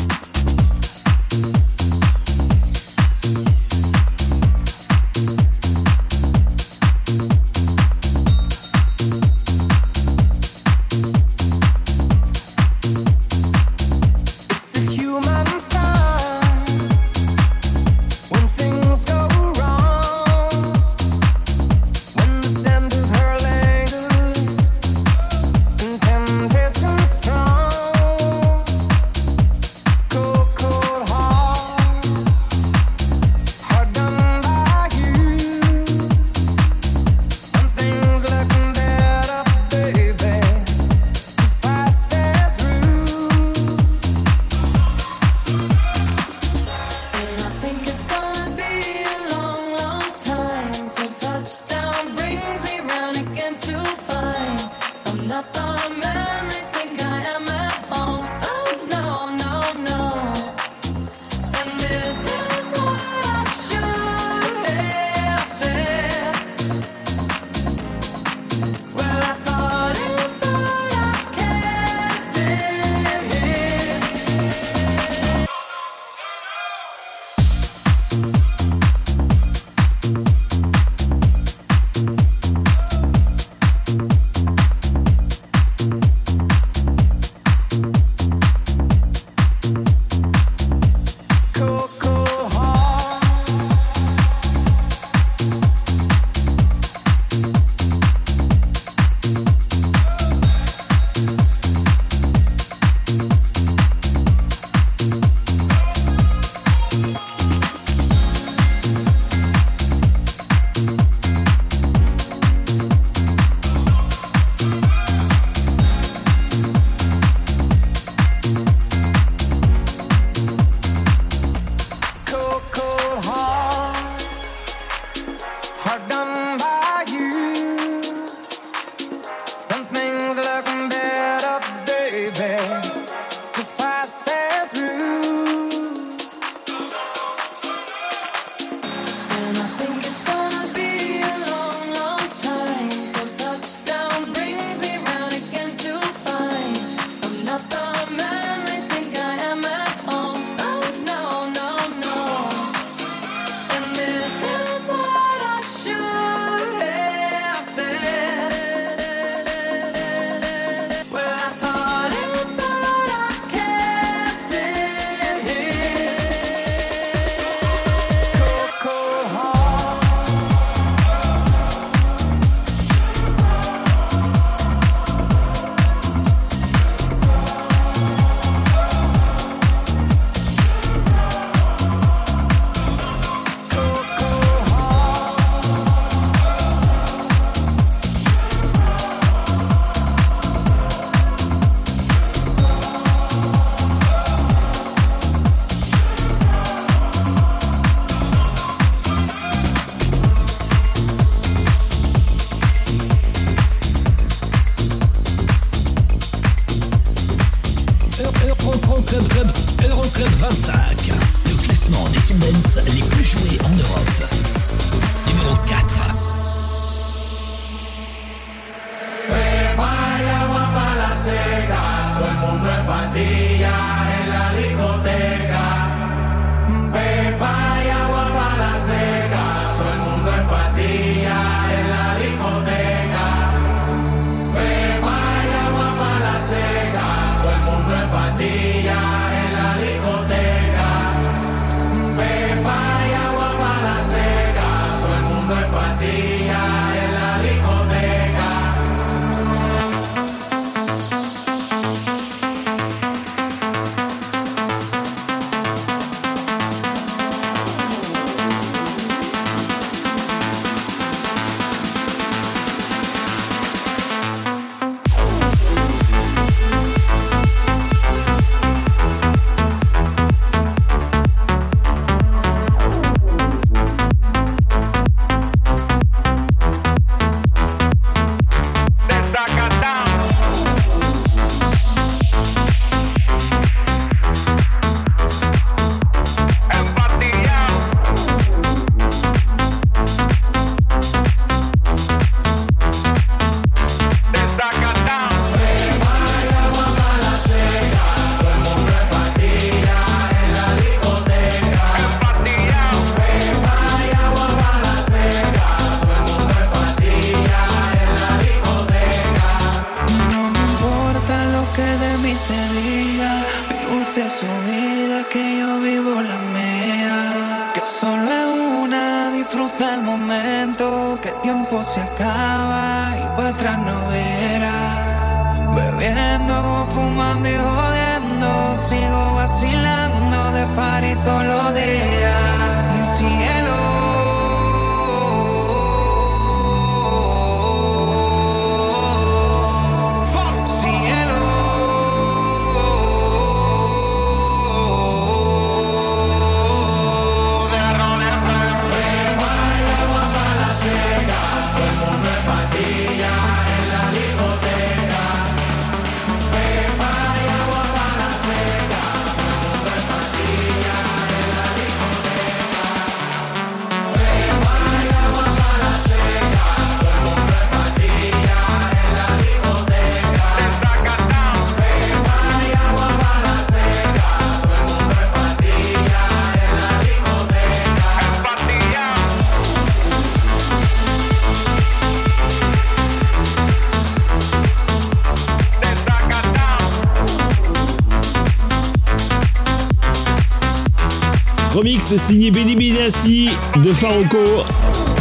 Signé Benny Benassi de Faroco.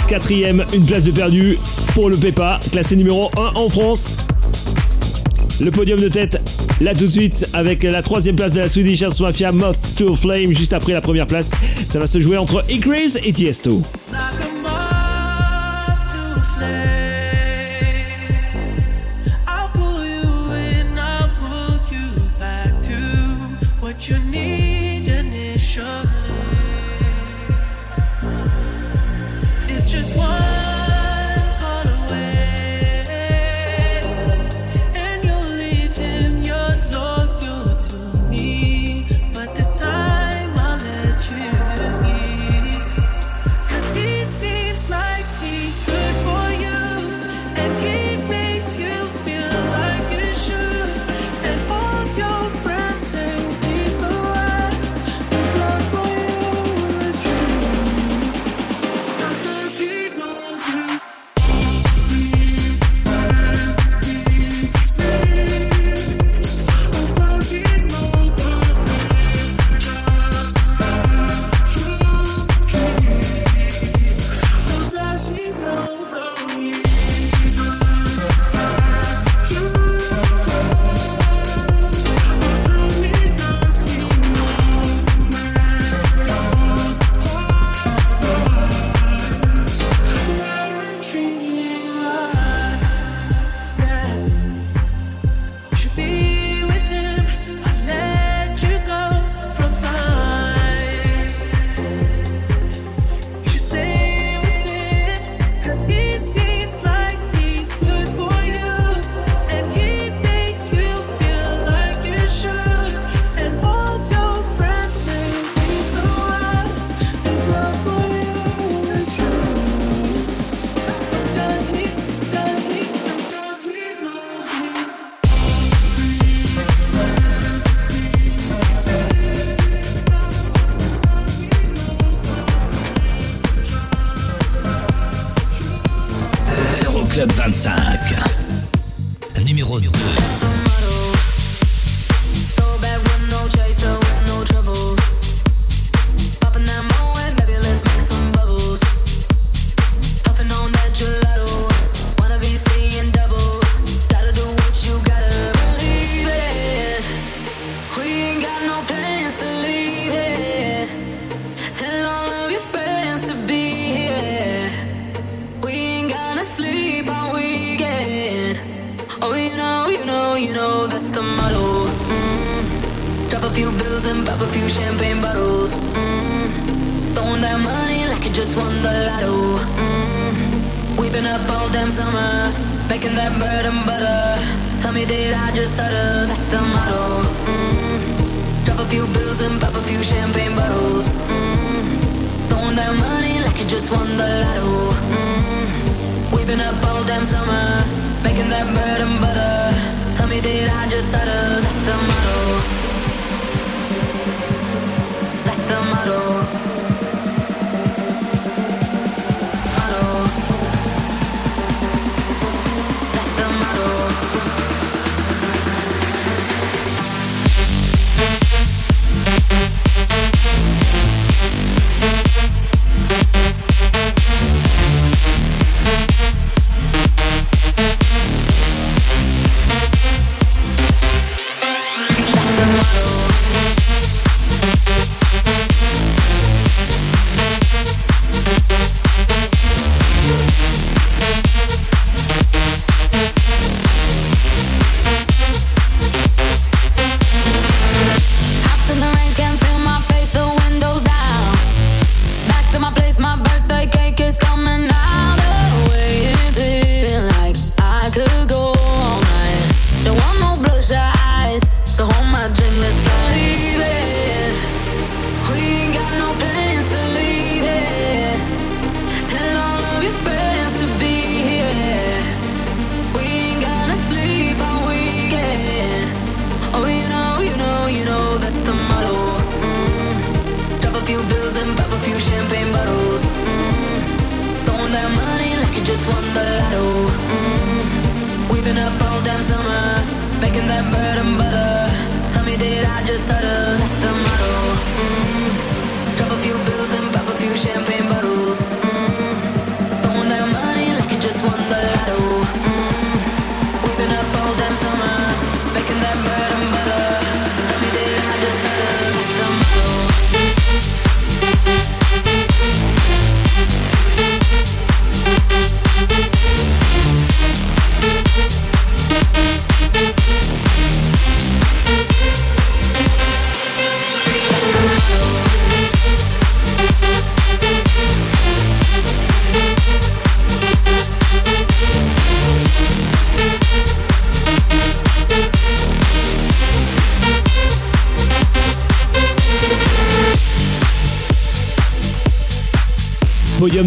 Quatrième, une place de perdu pour le Pepa, classé numéro 1 en France. Le podium de tête, là tout de suite, avec la troisième place de la Swedish House Mafia, Moth to Flame, juste après la première place. Ça va se jouer entre Icraze et Tiesto.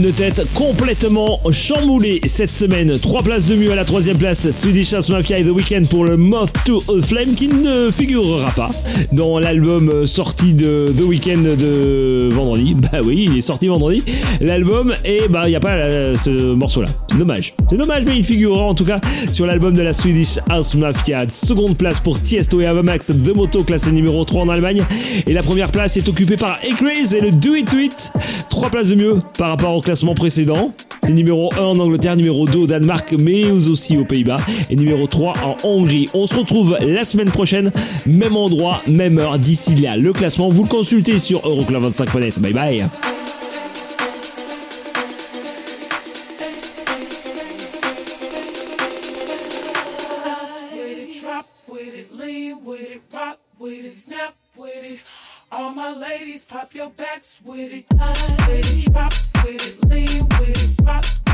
De tête complètement chamboulé cette semaine. Trois places de mieux à la troisième place, Swedish House Mafia et The Weeknd pour le Moth to a Flame qui ne figurera pas dans l'album sorti de The Weeknd de vendredi. Bah oui, il est sorti vendredi l'album et bah il n'y a pas euh, ce morceau là. C'est dommage. C'est dommage mais il figurera en tout cas sur l'album de la Swedish House Mafia. Seconde place pour Tiesto et Avamax The Moto classé numéro 3 en Allemagne et la première place est occupée par Acraze et le Do It To It. Trois places de mieux par rapport au classement précédent. C'est numéro 1 en Angleterre, numéro 2 au Danemark, mais aussi aux Pays-Bas, et numéro 3 en Hongrie. On se retrouve la semaine prochaine, même endroit, même heure. D'ici là, le classement, vous le consultez sur Euroclub25.net. Bye bye. Pop your backs with it. with it, drop with it, lean with it, rock